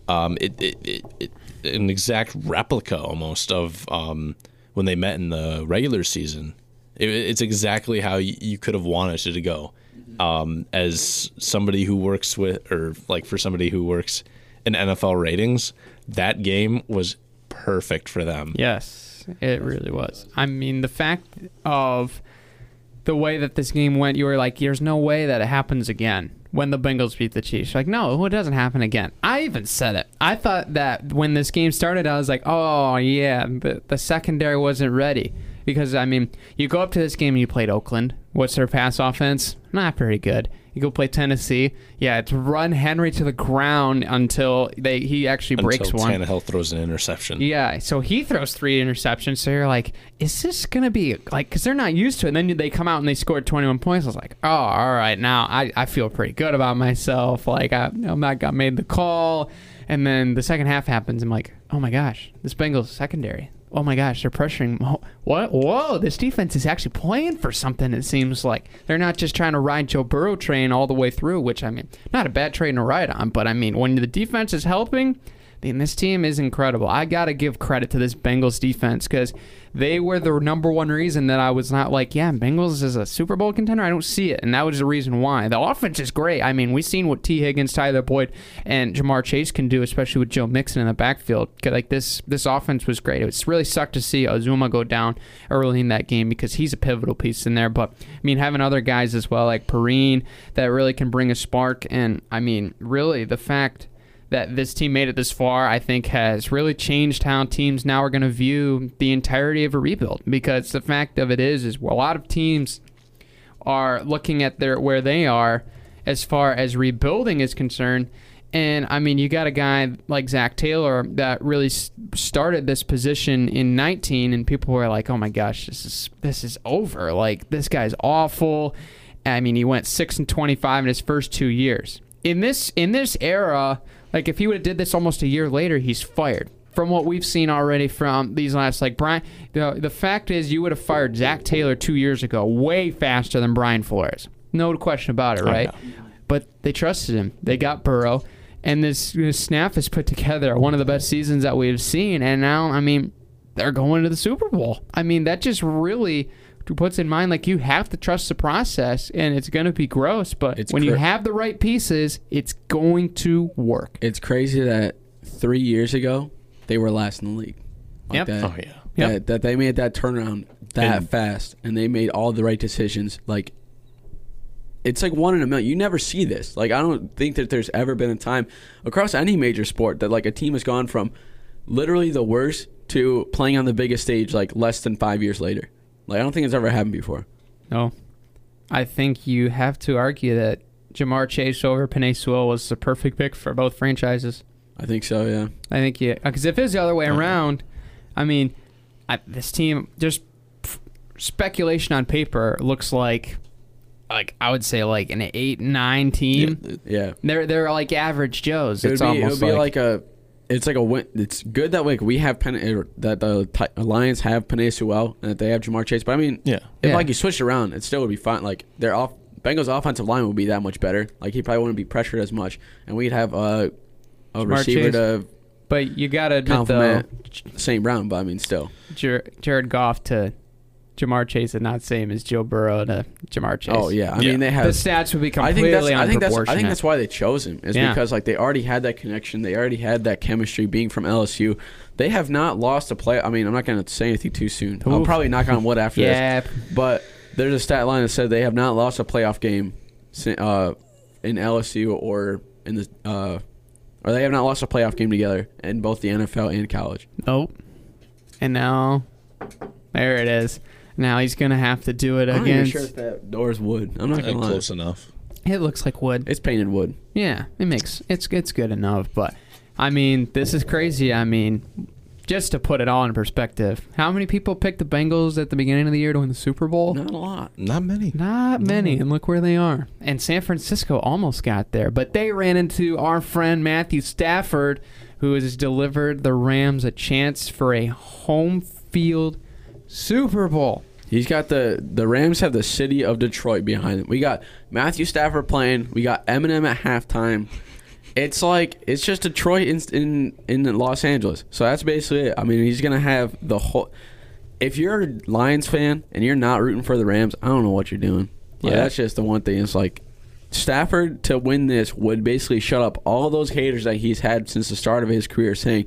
Um, it, it, it, it an exact replica almost of um, when they met in the regular season. It, it's exactly how you, you could have wanted it to go. Um, as somebody who works with, or like for somebody who works in NFL ratings, that game was perfect for them. Yes, it really was. I mean, the fact of the way that this game went, you were like, there's no way that it happens again when the Bengals beat the Chiefs. Like, no, it doesn't happen again. I even said it. I thought that when this game started, I was like, oh, yeah, but the secondary wasn't ready. Because, I mean, you go up to this game and you played Oakland. What's their pass offense? Not very good. You go play Tennessee. Yeah, it's run Henry to the ground until they he actually breaks Until one. Tannehill throws an interception. Yeah, so he throws three interceptions. So you're like, is this gonna be like? Because they're not used to it. And then they come out and they score 21 points. I was like, oh, all right, now I, I feel pretty good about myself. Like I, I'm not got made the call. And then the second half happens. I'm like, oh my gosh, this Bengals secondary. Oh my gosh, they're pressuring. What? Whoa, this defense is actually playing for something. It seems like they're not just trying to ride Joe Burrow train all the way through. Which I mean, not a bad train to ride on, but I mean, when the defense is helping, And this team is incredible. I got to give credit to this Bengals defense because they were the number one reason that I was not like, yeah, Bengals is a Super Bowl contender. I don't see it. And that was the reason why. The offense is great. I mean, we've seen what Tee Higgins, Tyler Boyd, and Ja'Marr Chase can do, especially with Joe Mixon in the backfield. Like this, this offense was great. It was really sucked to see Uzomah go down early in that game because he's a pivotal piece in there. But I mean, having other guys as well, like Perine, that really can bring a spark. And I mean, really, the fact that this team made it this far, I think, has really changed how teams now are going to view the entirety of a rebuild. Because the fact of it is, is a lot of teams are looking at their where they are as far as rebuilding is concerned. And I mean, you got a guy like Zac Taylor that really started this position in 19, and people were like, "Oh my gosh, this is this is over. Like this guy's awful." I mean, he went six and 25 in his first two years. In this in this era, like if he would have did this almost a year later, he's fired. From what we've seen already from these last, like Brian, the the fact is, you would have fired Zac Taylor two years ago way faster than Brian Flores. No question about it, right? But they trusted him. They got Burrow, and this, this snap is put together one of the best seasons that we've seen. And now, I mean, they're going to the Super Bowl. I mean, that just really puts in mind like you have to trust the process, and it's going to be gross. But It's when you have the right pieces, it's going to work. It's crazy that three years ago they were last in the league. Like Yep. That, Oh yeah. Yep. that, that they made that turnaround that And- fast, and they made all the right decisions. Like it's like one in a million. You never see this. Like I don't think that there's ever been a time across any major sport that like a team has gone from literally the worst to playing on the biggest stage like less than five years later. Like I don't think it's ever happened before. No, I think you have to argue that Ja'Marr Chase over Penei Sewell was the perfect pick for both franchises. I think so. Yeah. I think yeah, because if it's the other way uh-huh. around, I mean, I, this team just f- speculation on paper looks like, like I would say like an eight nine team. Yeah. They're they're like average Joes. It It's be, it almost would be like, like, a. It's like a win. It's good that like we have Pen er, that the Ti- Lions have Penei Sewell and that they have Ja'Marr Chase. But I mean, Yeah. if Yeah. like you switched around, it still would be fine. Like their off Bengals offensive line would be that much better. Like he probably wouldn't be pressured as much, and we'd have uh, a Ja'Marr receiver Chase. to but you gotta admit though, compliment St. Brown. But I mean, still, Jar- Jared Goff to Ja'Marr Chase is not the same as Joe Burrow to Ja'Marr Chase. oh yeah. I Yeah. mean, they have the stats would be I completely think that's. I think that's. I think that's why they chose him. Is Yeah. because like they already had that connection. They already had that chemistry. Being from LSU, they have not lost a play. I mean, I'm not going to say anything too soon. I'll probably knock on wood after this. yeah, But there's a stat line that said they have not lost a playoff game uh, in LSU or in the uh, or they have not lost a playoff game together in both the NFL and college. Nope. And now, there it is. Now he's gonna have to do it I'm not even against. sure if that door is wood. I'm not gonna lie. close enough. It looks like wood. It's painted wood. Yeah, it makes it's it's good enough. But I mean, this is crazy. I mean, just to put it all in perspective, how many people picked the Bengals at the beginning of the year to win the Super Bowl? Not a lot. Not many. Not many, and look where they are. And San Francisco almost got there, but they ran into our friend Matthew Stafford, who has delivered the Rams a chance for a home field Super Bowl. He's got the the Rams have the city of Detroit behind them. We got Matthew Stafford playing. We got Eminem at halftime. It's like it's just Detroit in in in Los Angeles. So that's basically it. I mean, he's gonna have the whole. If you're a Lions fan and you're not rooting for the Rams, I don't know what you're doing. Like, Yeah. that's just the one thing. It's like Stafford to win this would basically shut up all those haters that he's had since the start of his career, saying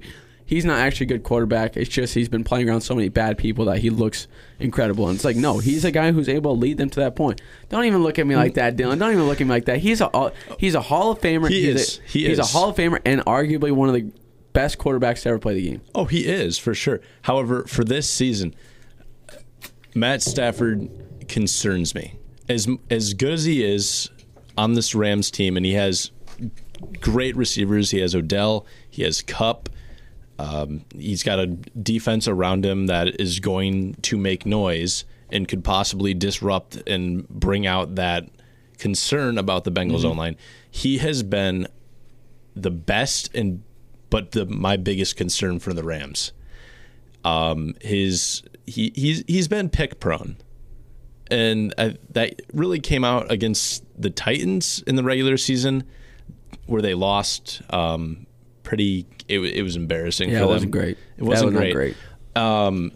he's not actually a good quarterback. It's just he's been playing around so many bad people that he looks incredible. And it's like, no, he's a guy who's able to lead them to that point. Don't even look at me like that, Dylan. Don't even look at me like that. He's a he's a Hall of Famer. He he's is. A, He he's a. Hall of Famer and arguably one of the best quarterbacks to ever play the game. Oh, he is for sure. However, for this season, Matt Stafford concerns me. As as good as he is on this Rams team, and he has great receivers. He has Odell. He has Kupp. Um, he's got a defense around him that is going to make noise and could possibly disrupt and bring out that concern about the Bengals Mm-hmm. online. He has been the best and but the my biggest concern for the Rams. Um, his he he's he's been pick prone, and I, that really came out against the Titans in the regular season, where they lost um, pretty. It, it was embarrassing. Yeah, for it them. wasn't great. It wasn't great. great. Um,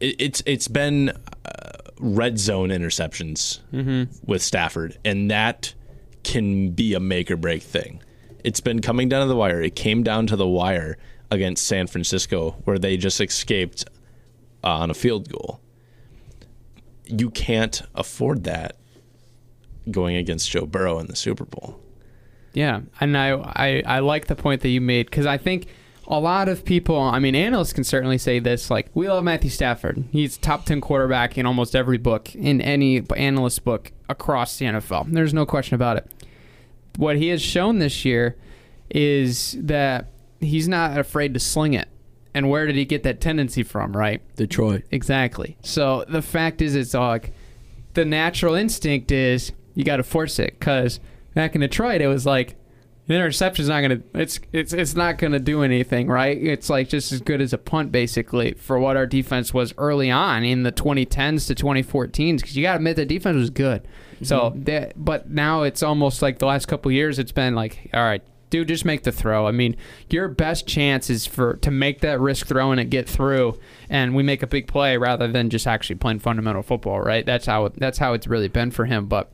it, it's it's been uh, red zone interceptions with Stafford, and that can be a make or break thing. It's been coming down to the wire. It came down to the wire against San Francisco, where they just escaped uh, on a field goal. You can't afford that going against Joe Burrow in the Super Bowl. Yeah, and I I, I like the point that you made because I think a lot of people, I mean, analysts can certainly say this. Like, we love Matthew Stafford. He's top ten quarterback in almost every book, in any analyst book across the NFL. There's no question about it. What he has shown this year is that he's not afraid to sling it. And where did he get that tendency from? Right. Detroit. Exactly. So the fact is, it's like the natural instinct is you got to force it because back in Detroit, it was like the interception's not gonna it's it's it's not gonna do anything, right? It's like just as good as a punt basically for what our defense was early on in the 2010s to 2014s because you got to admit the defense was good. So mm-hmm. that, but now it's almost like the last couple years, it's been like, all right, dude, just make the throw. I mean, your best chance is for to make that risk throw and it get through, and we make a big play rather than just actually playing fundamental football, right? That's how that's how it's really been for him. But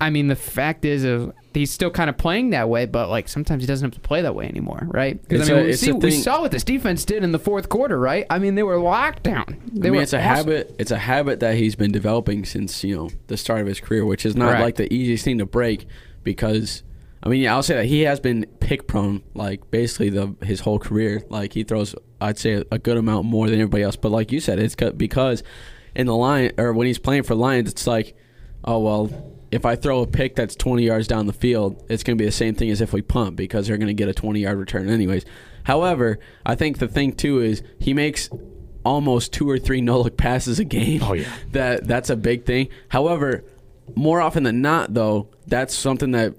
I mean, the fact is, is he's still kind of playing that way, but like sometimes he doesn't have to play that way anymore, right? Because I mean, a- we, see, we saw what this defense did in the fourth quarter, right? I mean, they were locked down. They I mean, it's a awesome. habit. It's a habit that he's been developing since you know the start of his career, which is not Correct. like the easiest thing to break because. I mean, I'll say that he has been pick prone, like basically the his whole career. Like he throws, I'd say a good amount more than everybody else. But like you said, it's because in the line or when he's playing for Lions, it's like, oh well, if I throw a pick that's 20 yards down the field, it's going to be the same thing as if we punt because they're going to get a 20 yard return anyways. However, I think the thing too is he makes almost two or three no look passes a game. Oh, yeah. that that's a big thing. However, more often than not, though, that's something that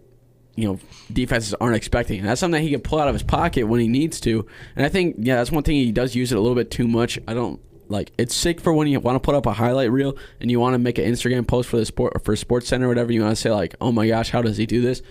you know defenses aren't expecting. And that's something that he can pull out of his pocket when he needs to. And I think yeah, that's one thing he does use it a little bit too much. I don't like it's sick for when you want to put up a highlight reel and you want to make an Instagram post for the sport for Sports Center or whatever. You want to say like, oh my gosh, how does he do this?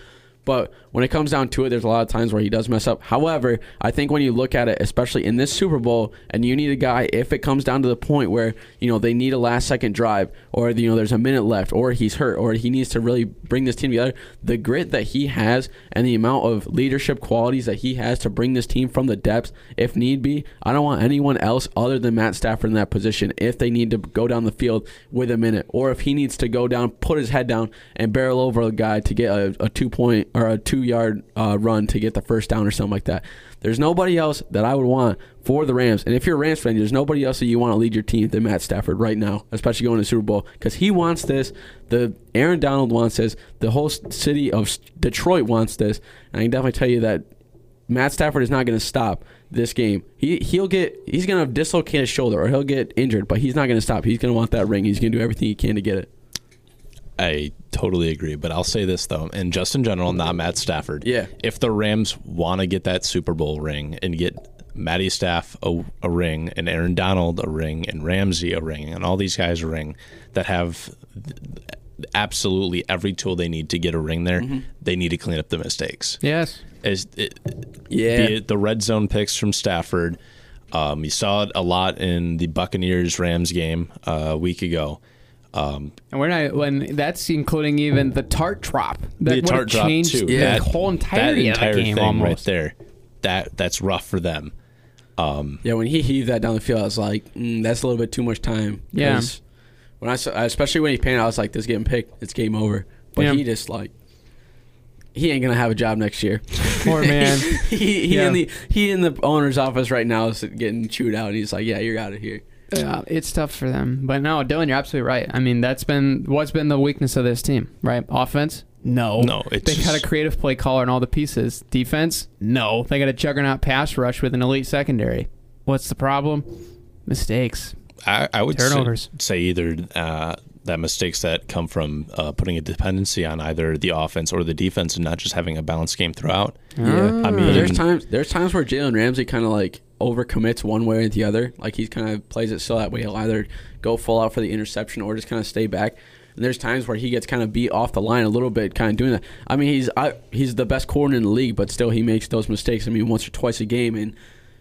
But when it comes down to it, there's a lot of times where he does mess up. However, I think when you look at it, especially in this Super Bowl, and you need a guy, if it comes down to the point where you know they need a last second drive, or you know there's a minute left, or he's hurt, or he needs to really bring this team together, the grit that he has and the amount of leadership qualities that he has to bring this team from the depths, if need be, I don't want anyone else other than Matt Stafford in that position. If they need to go down the field with a minute, or if he needs to go down, put his head down, and barrel over a guy to get a, a two point or a two yard uh, run to get the first down or something like that. There's nobody else that I would want for the Rams. And if you're a Rams fan, there's nobody else that you want to lead your team than Matt Stafford right now, especially going to the Super Bowl, because he wants this. The Aaron Donald wants this. The whole city of Detroit wants this. And I can definitely tell you that Matt Stafford is not going to stop this game. He he'll get he's going to dislocate his shoulder or he'll get injured, but he's not going to stop. He's going to want that ring. He's going to do everything he can to get it. I totally agree, but I'll say this though, and just in general, not Matt Stafford. Yeah. If the Rams want to get that Super Bowl ring and get Matty Staff a, a ring and Aaron Donald a ring and Ramsey a ring and all these guys a ring that have absolutely every tool they need to get a ring there, they need to clean up the mistakes. Yes. As it, Yeah. be it the red zone picks from Stafford. Um, you saw it a lot in the Buccaneers Rams game uh, a week ago. Um, And we're not when that's including even the tart drop. That the tart drop changed too. the That- whole that entirety entire of the game thing almost. right there. That that's rough for them. Um, Yeah, when he heaved that down the field, I was like, mm, that's a little bit too much time. Yeah. When I saw, especially when he painted, I was like, this getting picked, it's game over. But Yeah. he just like, he ain't gonna have a job next year. Poor man. he he Yeah. in the he in the owner's office right now is getting chewed out. And he's like, yeah, you're out of here. Yeah, it's tough for them. But no, Dylan, you're absolutely right. I mean, that's been what's been the weakness of this team, right? Offense? No. No, it's they got just- a creative play caller and all the pieces. Defense? No. They got a juggernaut pass rush with an elite secondary. What's the problem? Mistakes. I, I would say, Turnovers. say either uh, that mistakes that come from uh, putting a dependency on either the offense or the defense and not just having a balanced game throughout. Yeah, I mean, But there's times there's times where Jalen Ramsey kind of like overcommits one way or the other. Like he kind of plays it so that way he'll either go full out for the interception or just kind of stay back. And there's times where he gets kind of beat off the line a little bit, kind of doing that. I mean, he's I, he's the best corner in the league, but still he makes those mistakes. I mean, once or twice a game, and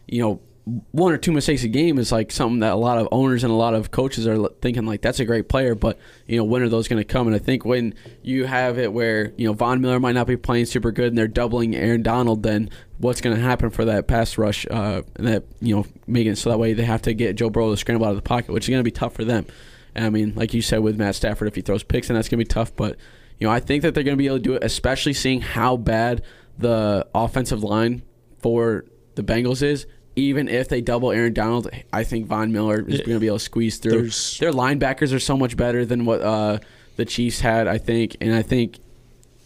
you know, one or two mistakes a game is like something that a lot of owners and a lot of coaches are thinking like that's a great player, but you know when are those going to come? And I think when you have it where you know Von Miller might not be playing super good and they're doubling Aaron Donald, then what's going to happen for that pass rush? Uh, and that you know making it so that way they have to get Joe Burrow to scramble out of the pocket, which is going to be tough for them. And I mean, like you said with Matt Stafford, if he throws picks, then that's going to be tough. But you know, I think that they're going to be able to do it, especially seeing how bad the offensive line for the Bengals is. Even if they double Aaron Donald, I think Von Miller is going to be able to squeeze through. There's- Their linebackers are so much better than what uh, the Chiefs had, I think, and I think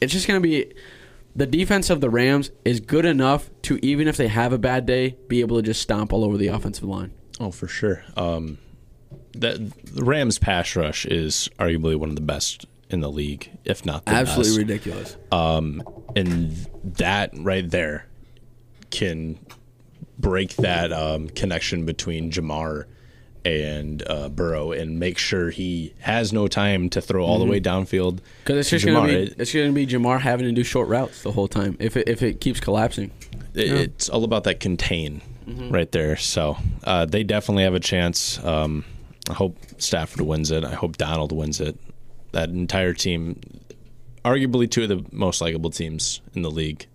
it's just going to be the defense of the Rams is good enough to even if they have a bad day, be able to just stomp all over the offensive line. Oh, for sure. Um, that the Rams pass rush is arguably one of the best in the league, if not the best. Absolutely ridiculous. Um, and that right there can break that um, connection between Ja'Marr and uh, Burrow and make sure he has no time to throw all the way downfield. Because it's just going to Ja'Marr. be it's going to be Ja'Marr having to do short routes the whole time if it, if it keeps collapsing. It- It's all about that contain right there. So uh, they definitely have a chance. Um, I hope Stafford wins it. I hope Donald wins it. That entire team, arguably two of the most likable teams in the league.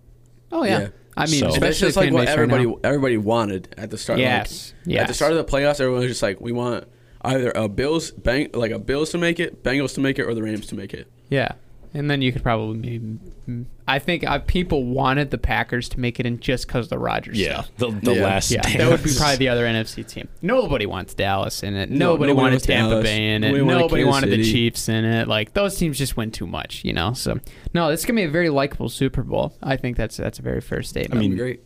Oh yeah. Yeah. I mean, So- And especially that's just like what base right everybody now. everybody wanted at the start. Yes, Like, At the start of the playoffs, everyone was just like, we want either a Bills bang like a Bills to make it, Bengals to make it, or the Rams to make it. Yeah, and then you could probably maybe. I think uh, people wanted the Packers to make it in just because the Rodgers stuff. the, the Yeah. last. Yeah, dance. that would be probably the other NFC team. Nobody wants Dallas in it. No, nobody, nobody wanted Tampa Dallas. Bay in it. Nobody wanted Nobody Kansas wanted the Chiefs in it. Like those teams just win too much, you know. So no, it's gonna be a very likable Super Bowl. I think that's that's a very fair statement. I mean, great.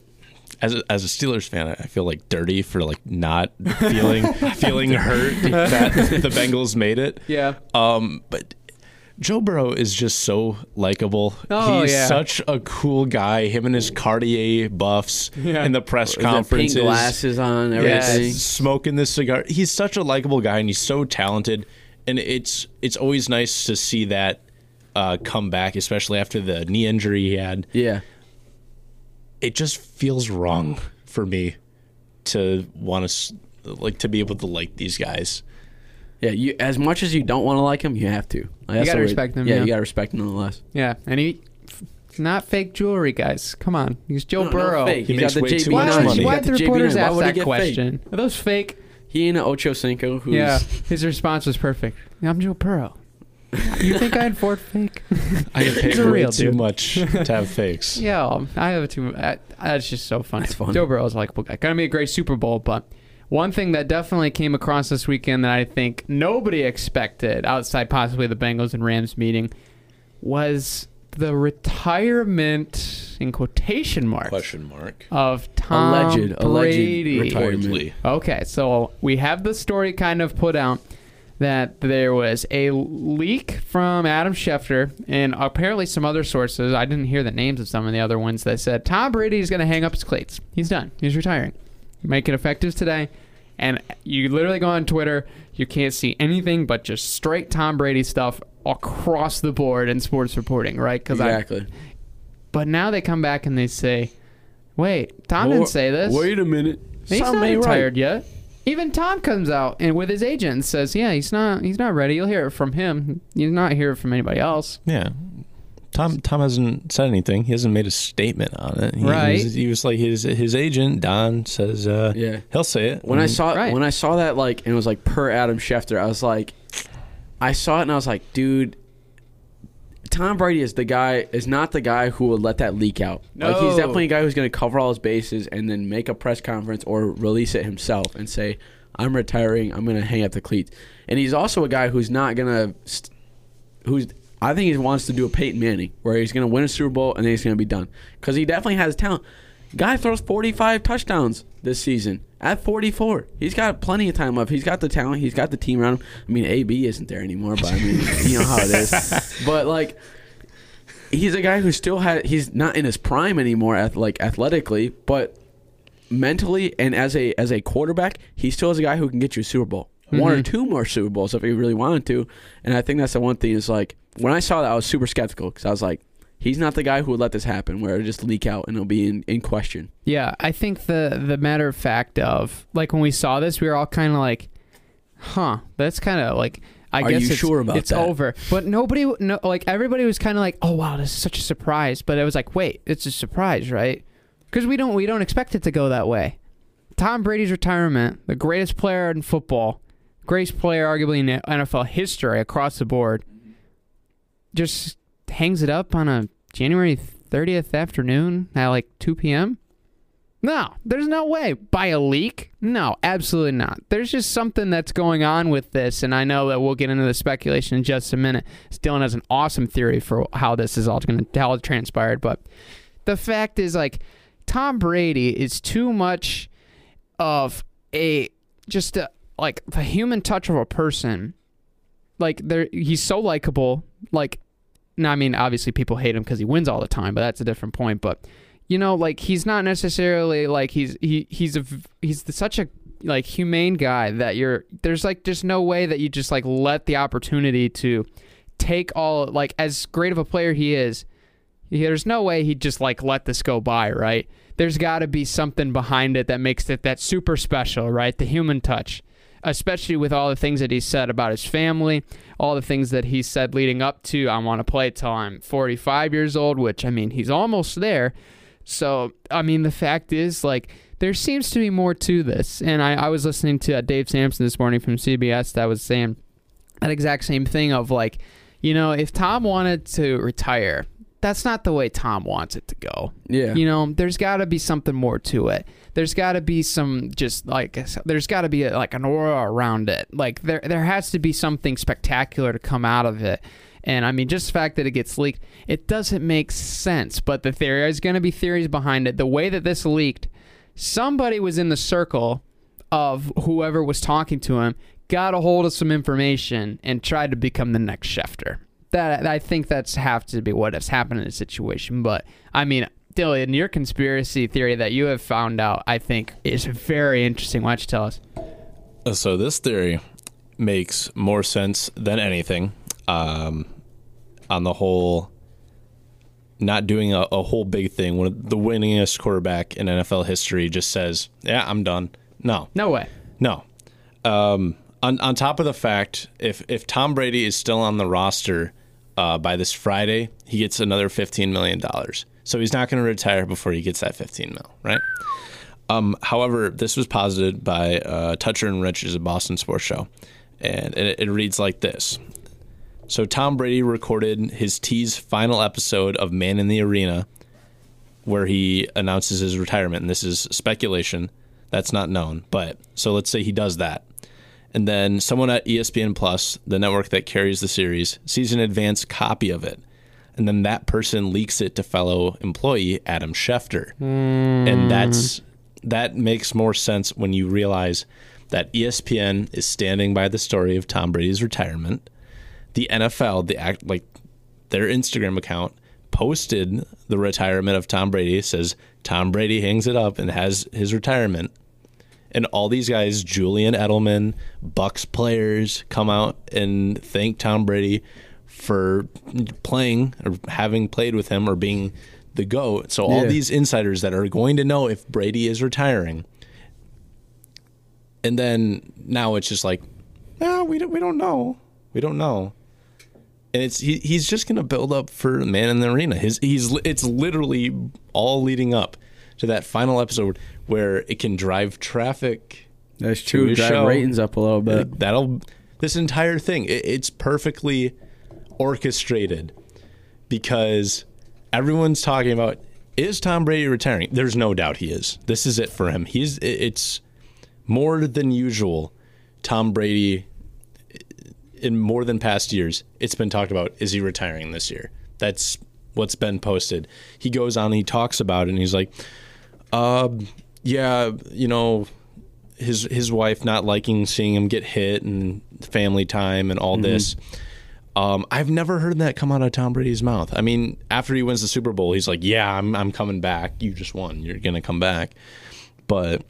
as a, as a Steelers fan, I I feel like dirty for like not feeling feeling hurt that the Bengals made it. yeah. Um, but Joe Burrow is just so likable. Oh, He's yeah. such a cool guy. Him and his Cartier buffs Yeah. in the press the conferences. pink glasses on, everything. Yes. smoking this cigar. He's such a likable guy, and he's so talented. And it's it's always nice to see that uh, come back, especially after the knee injury he had. Yeah. It just feels wrong for me to want to like to be able to like these guys. Yeah, you as much as you don't want to like him, you have to. Like, that's gotta respect him, Yeah, yeah. you gotta respect him nonetheless. Yeah, and he. Not fake jewelry, guys. Come on, he's Joe No, no Burrow. fake. He He's makes got the way too JB9. Why, much money. why Got did the the reporters JB9. Ask that get fake? question? Are those fake? He and Ocho Cinco, who's Yeah, his response was perfect. I'm Joe Burrow. You think I'd afford fake? I get paid He's way real too dude. much to have fakes. Yeah, um, I have too. I, that's just so funny. That's fun. Joe Burrow's like, well, gonna be a great Super Bowl, but one thing that definitely came across this weekend that I think nobody expected, outside possibly the Bengals and Rams meeting, was the retirement in quotation marks Question mark. of Tom Alleged- alleged Brady. retirement. Okay, so we have the story kind of put out that there was a leak from Adam Schefter and apparently some other sources. I didn't hear the names of some of the other ones that said Tom Brady is going to hang up his cleats. He's done. He's retiring. Make it effective today. And you literally go on Twitter, you can't see anything but just straight Tom Brady stuff across the board in sports reporting, right? Because exactly. but now they come back and they say, "Wait, Tom Well, didn't say this. Wait a minute. He's Something not ain't right. yet." Even Tom comes out and with his agent and says, "Yeah, he's not. He's not ready. You'll hear it from him. You'll not hear it from anybody else." Yeah. Tom Tom hasn't said anything. He hasn't made a statement on it. He, Right. Was, he was like his his agent Don says uh, Yeah. he'll say it. When I And saw Right. when I saw that like and it was like per Adam Schefter, I was like, I saw it and I was like, dude, Tom Brady is the guy is not the guy who would let that leak out. Like he's definitely a guy who's going to cover all his bases and then make a press conference or release it himself and say, "I'm retiring. I'm going to hang up the cleats." And he's also a guy who's not going to st- who's I think he wants to do a Peyton Manning where he's going to win a Super Bowl and then he's going to be done because he definitely has talent. Guy throws 45 touchdowns this season at 44. He's got plenty of time left. He's got the talent. He's got the team around him. I mean, AB isn't there anymore, but I mean, you know how it is. But like, he's a guy who still had. He's not in his prime anymore, like athletically, but mentally and as a as a quarterback, he still is a guy who can get you a Super Bowl. One or Mhm. two more Super Bowls if he really wanted to. And I think that's the one thing is like when I saw that, I was super skeptical because I was like, he's not the guy who would let this happen where it just leak out and it'll be in, in question. Yeah, I think the the matter of fact of like when we saw this, we were all kind of like, "Huh, that's kind of like." I Are guess you it's, sure about it's that? over, but nobody, no, like everybody was kind of like, "Oh wow, this is such a surprise," but it was like, "Wait, it's a surprise, right?" Because we don't we don't expect it to go that way. Tom Brady's retirement, the greatest player in football, greatest player arguably in NFL history across the board, just hangs it up on a January 30th afternoon at like 2 p.m. No, there's no way. By a leak? No, absolutely not. There's just something that's going on with this, and I know that we'll get into the speculation in just a minute. Dylan has an awesome theory for how this is all going to how it transpired, but the fact is, like, Tom Brady is too much of a just a, like the human touch of a person. Like, there, he's so likable. Like, no, I mean, obviously people hate him because he wins all the time, but that's a different point. But you know, like he's not necessarily like he's he he's a he's such a like humane guy that you're there's like just no way that you just like let the opportunity to take all like as great of a player he is. There's no way he'd just like let this go by, right? There's got to be something behind it that makes it that super special, right? The human touch especially with all the things that he said about his family, all the things that he said leading up to I want to play till I'm 45 years old, which I mean, he's almost there. So, I mean, the fact is, like, there seems to be more to this. And I, I was listening to uh, Dave Sampson this morning from CBS that was saying that exact same thing of, like, you know, if Tom wanted to retire, that's not the way Tom wants it to go. Yeah. You know, there's got to be something more to it. There's got to be some just like there's got to be a, like an aura around it. Like there there has to be something spectacular to come out of it. And I mean, just the fact that it gets leaked, it doesn't make sense. But the theory is going to be theories behind it. The way that this leaked, somebody was in the circle of whoever was talking to him, got a hold of some information, and tried to become the next Schefter. That I think that's have to be what has happened in the situation. But I mean, Dylan, your conspiracy theory that you have found out, I think, is very interesting. Why don't you tell us? Uh, So this theory makes more sense than anything. Um, on the whole, not doing a, a whole big thing when the winningest quarterback in NFL history just says, "Yeah, I'm done." No, No way. no. Um, on on top of the fact, if if Tom Brady is still on the roster uh, by this Friday, he gets another fifteen million dollars. So he's not going to retire before he gets that fifteen mil, right? Um, however, this was posited by uh, Toucher and Rich, is a Boston sports show, and it, it reads like this. So Tom Brady recorded his T's final episode of Man in the Arena, where he announces his retirement. And this is speculation; that's not known. But so let's say he does that, and then someone at ESPN Plus, the network that carries the series, sees an advanced copy of it, and then that person leaks it to fellow employee Adam Schefter, and hmm. that's that makes more sense when you realize that ESPN is standing by the story of Tom Brady's retirement. The NFL, the act like their Instagram account posted the retirement of Tom Brady. Says Tom Brady hangs it up and has his retirement. And all these guys, Julian Edelman, Bucks players, come out and thank Tom Brady for playing or having played with him or being the GOAT. So all Yeah. these insiders that are going to know if Brady is retiring. And then now it's just like, no, we don't we don't know. We don't know. And it's he, he's just gonna build up for Man in the Arena. His he's it's literally all leading up to that final episode where it can drive traffic That's to true. Drive show. ratings up a little bit. That'll this entire thing. It, it's perfectly orchestrated because everyone's talking about is Tom Brady retiring? There's no doubt he is. This is it for him. He's it's more than usual. Tom Brady in more than past years, it's been talked about is he retiring this year? That's what's been posted. He goes on, he talks about it, and he's like, um, yeah, you know, his his wife not liking seeing him get hit and family time and all this. Um, I've never heard that come out of Tom Brady's mouth. I mean, after he wins the Super Bowl, he's like, "Yeah, I'm I'm coming back. You just won. You're gonna come back." But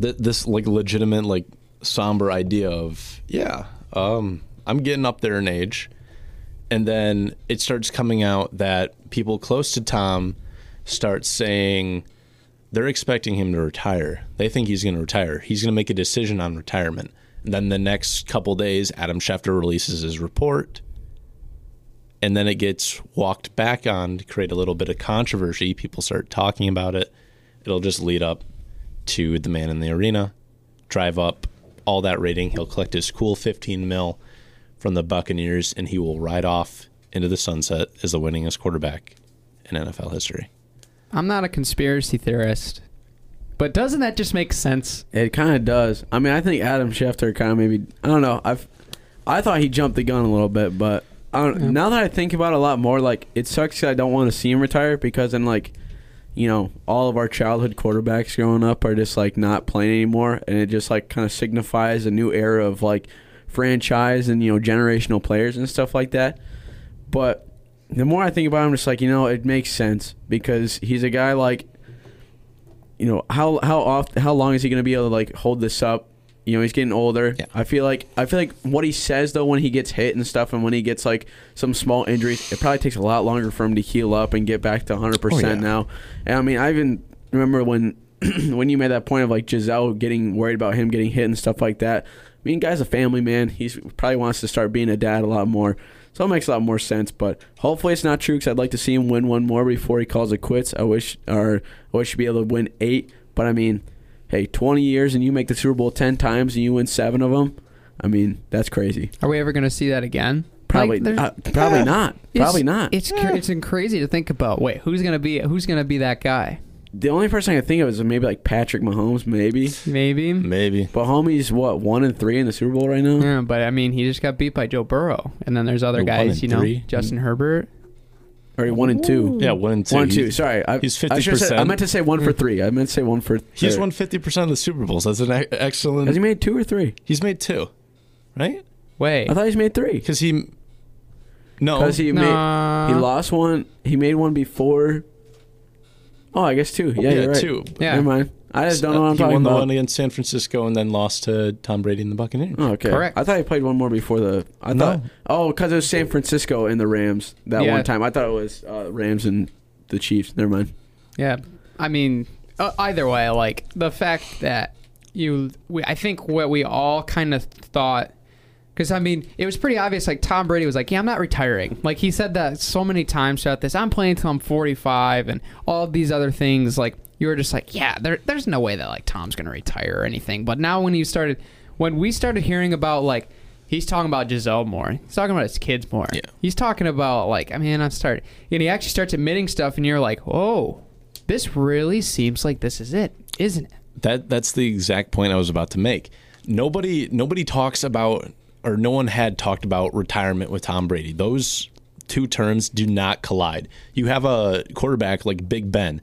th- this like legitimate like somber idea of yeah, um, I'm getting up there in age, and then it starts coming out that people close to Tom start saying they're expecting him to retire. They think he's going to retire. He's going to make a decision on retirement. And then the next couple days, Adam Schefter releases his report. And then it gets walked back on to create a little bit of controversy. People start talking about it. It'll just lead up to the man in the arena, drive up all that rating. He'll collect his cool 15 mil from the Buccaneers, and he will ride off into the sunset as the winningest quarterback in NFL history. I'm not a conspiracy theorist, but doesn't that just make sense? It kind of does. I mean, I think Adam Schefter kind of maybe. I don't know. I've, I thought he jumped the gun a little bit, but I don't, Yeah. now that I think about it a lot more, like it sucks. I don't want to see him retire because then, like, you know, all of our childhood quarterbacks growing up are just like not playing anymore, and it just like kind of signifies a new era of like franchise and you know generational players and stuff like that. But the more I think about him, just like you know, it makes sense because he's a guy like, you know, how how often, how long is he going to be able to like hold this up? You know, he's getting older. Yeah. I feel like I feel like what he says though when he gets hit and stuff, and when he gets like some small injuries, it probably takes a lot longer for him to heal up and get back to 100 Oh, yeah. percent now. And I mean, I even remember when when you made that point of like Gisele getting worried about him getting hit and stuff like that. I mean, guy's a family man. He's probably wants to start being a dad a lot more. So it makes a lot more sense. But hopefully it's not true because I'd like to see him win one more before he calls it quits. I wish, or I wish he'd be able to win eight. But I mean, hey, 20 years and you make the Super Bowl 10 times and you win seven of them. I mean, that's crazy. Are we ever going to see that again? Probably, Like, uh, probably not. it's- Probably not. It's cra- it's crazy to think about. Wait, who's gonna be who's gonna be that guy? The only person I can think of is maybe like Patrick Mahomes, maybe. Maybe. Maybe. But homie's what one and three in the Super Bowl right now. Yeah, but I mean, he just got beat by Joe Burrow, and then there's other One guys, and you know, three? Justin Herbert. Or one and two. Yeah, one and two. One and two. He's- Sorry, I, he's I, should've said- I 50%. meant to say one for three. I meant to say one for. He's or- won 50% of the Super Bowls. That's an e- excellent. Has he made two or three? he's made two, right? Wait, I thought he's made three. Because he. No. Because he made Nah. he lost one. He made one before. Oh, I guess two. Yeah, yeah, you're right. two. Yeah. Never mind. I just don't know what I'm he talking won the about. one against San Francisco and then lost to Tom Brady and the Buccaneers. Oh, okay. Correct. I thought he played one more before the. I No. thought. Oh, because it was San Francisco and the Rams that Yeah. one time. I thought it was uh, Rams and the Chiefs. Never mind. Yeah, I mean, uh, either way, like the fact that you, we, I think what we all kind of thought, because I mean, it was pretty obvious. Like Tom Brady was like, "Yeah, I'm not retiring." Like he said that so many times throughout this. I'm playing till I'm 45, and all of these other things. Like you were just like, "Yeah, there, there's no way that like Tom's gonna retire or anything." But now when you started, when we started hearing about like. He's talking about Gisele more. He's talking about his kids more. Yeah. He's talking about like I mean I start and he actually starts admitting stuff and you're like, oh, this really seems like this is it, isn't it? That that's the exact point I was about to make. Nobody nobody talks about or no one had talked about retirement with Tom Brady. Those two terms do not collide. You have a quarterback like Big Ben.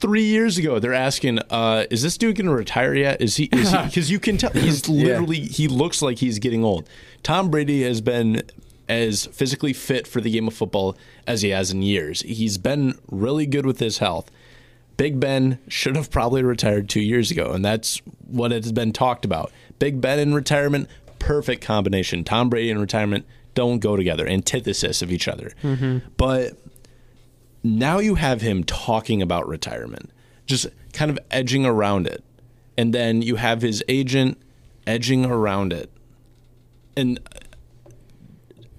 Three years ago, they're asking, uh, "Is this dude going to retire yet? Is he? Because you can tell he's literally he looks like he's getting old. Tom Brady has been as physically fit for the game of football as he has in years. He's been really good with his health. Big Ben should have probably retired two years ago, and that's what has been talked about. Big Ben in retirement, perfect combination. Tom Brady in retirement don't go together, antithesis of each other. Mm-hmm. But now you have him talking about retirement, just kind of edging around it. And then you have his agent edging around it. And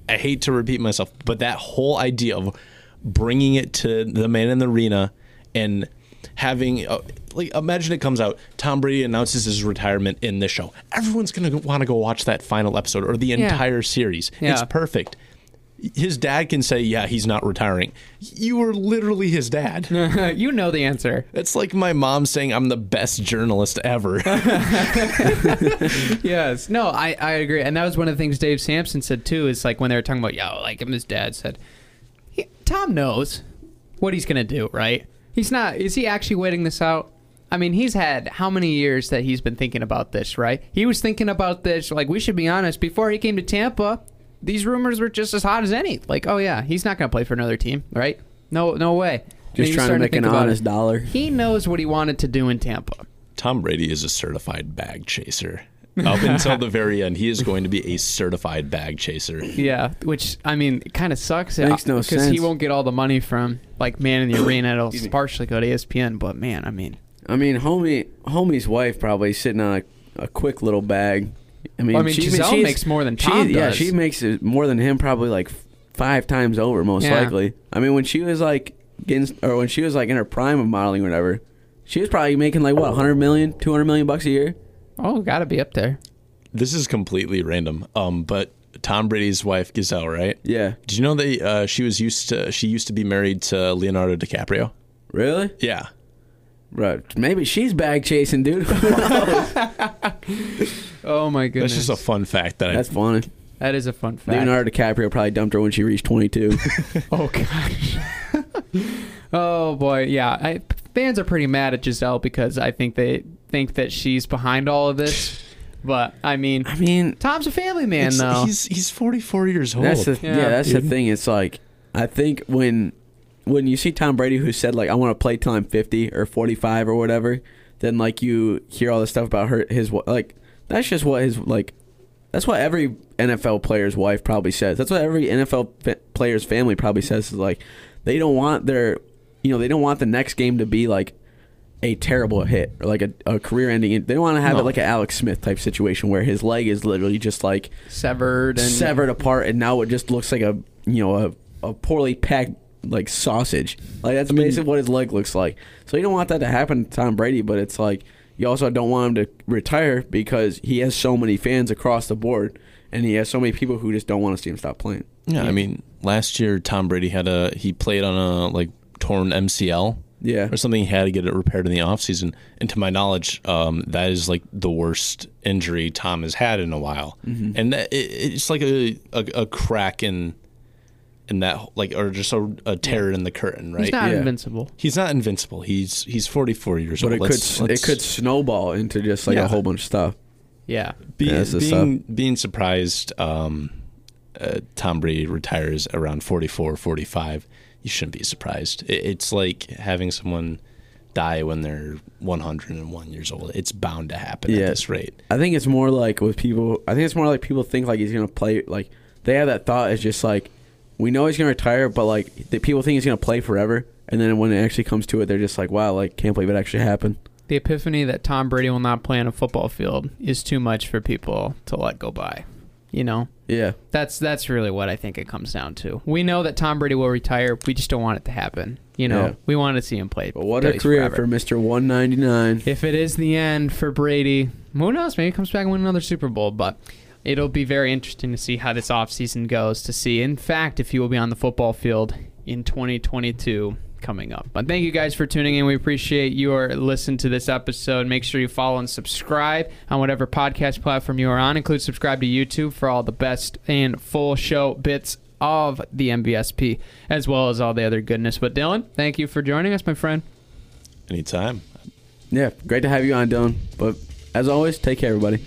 I hate to repeat myself, but that whole idea of bringing it to the man in the arena and having uh, like imagine it comes out Tom Brady announces his retirement in this show. Everyone's going to want to go watch that final episode or the Yeah. entire series. Yeah. It's perfect. His dad can say, "Yeah, he's not retiring." You were literally his dad. you know the answer. It's like my mom saying I'm the best journalist ever. yes. No, I, I agree. And that was one of the things Dave Sampson said too, is like when they were talking about, yo, like him, his dad said, he, Tom knows what he's going to do, right? He's not, is he actually waiting this out? I mean, he's had how many years that he's been thinking about this, right? He was thinking about this, like, we should be honest, before he came to Tampa, these rumors were just as hot as any. Like, oh, yeah, he's not going to play for another team, right? No, no way. Just trying to make think an about honest it. dollar. He knows what he wanted to do in Tampa. Tom Brady is a certified bag chaser. Up until the very end, he is going to be a certified bag chaser. Yeah, which I mean, it kind of sucks. Makes no uh, because he won't get all the money from like Man in the Arena. It'll partially go to ESPN, but man, I mean, I mean, homie, homie's wife probably sitting on a, a quick little bag. I mean, Well, I mean, she, Gisele she's- makes more than she- Tom Yeah, does. she makes it more than him, probably like f- five times over, most Yeah. likely. I mean, when she was like getting, or when she was like in her prime of modeling or whatever, she was probably making like what 100 million, 200 million bucks a year. Oh, got to be up there. This is completely random. Um, but Tom Brady's wife Gisele, right? Yeah, Did you know that uh, she was used to she used to be married to Leonardo DiCaprio? really? Yeah. Right. Maybe she's bag chasing, dude. Oh my goodness, That's just a fun fact that That's funny. that is a fun fact. Leonardo DiCaprio probably dumped her when she reached 22. Oh gosh. oh boy, yeah. I, fans are pretty mad at Gisele because I think they think that she's behind all of this. But I mean, I mean, Tom's a family man, It's- though. he's he's 44 years old. That's the Yeah, yeah, that's the dude. thing. It's like I think when when you see Tom Brady who said like I want to play till I'm 50 or 45 or whatever, then like you hear all this stuff about her his wa- like that's just what his like that's what every NFL player's wife probably says. That's what every NFL fa- player's family probably says is like they don't want their you know they don't want the next game to be like a terrible hit or like a, a career ending. They don't want to have it like an Alex Smith type situation where his leg is literally just like severed and severed apart, and now it just looks like a you know a, a poorly packed like sausage. Like that's basically what his leg looks like. So you don't want that to happen to Tom Brady, but it's like you also don't want him to retire because he has so many fans across the board, and he has so many people who just don't want to see him stop playing. yeah, I mean, last year Tom Brady had a he played on a like torn MCL Yeah, or something. He had to get it repaired in the offseason. And to my knowledge, um, that is like the worst injury Tom has had in a while. Mm-hmm. And that, it, it's like a, a a crack in in that like or just a, a tear in the curtain, right? he's not Yeah. invincible. He's not invincible. He's he's 44 years but old. But it could Let's- it let's could snowball into just like Yeah. a whole bunch of stuff. Yeah, be, Yeah, that's the being being surprised. Um, uh, Tom Brady retires around 44, 45. You shouldn't be surprised. It's like having someone die when they're 101 years old. It's bound to happen Yeah. at this rate. I think it's more like with people. I think it's more like people think like he's gonna play. Like they have that thought. It's just like we know he's gonna retire, but like the people think he's gonna play forever. And then when it actually comes to it, they're just like, "Wow, like can't believe it actually happened." the epiphany that Tom Brady will not play on a football field is too much for people to let go by. You know, Yeah, that's that's really what I think it comes down to. We know that Tom Brady will retire. We just don't want it to happen. You know, Yeah. we want to see him play. but what a career forever. for Ninety Nine. If it is the end for Brady, who knows? Maybe he comes back and win another Super Bowl. But it'll be very interesting to see how this offseason goes. To see, in fact, if he will be on the football field in 2022 coming up. But thank you guys for tuning in. We appreciate your listen to this episode. Make sure you follow and subscribe on whatever podcast platform you are on. Include subscribe to YouTube for all the best and full show bits of the MVSP, as well as all the other goodness. But Dylan, thank you for joining us, my friend. Anytime. Yeah, great to have you on, Dylan. But as always, take care, everybody.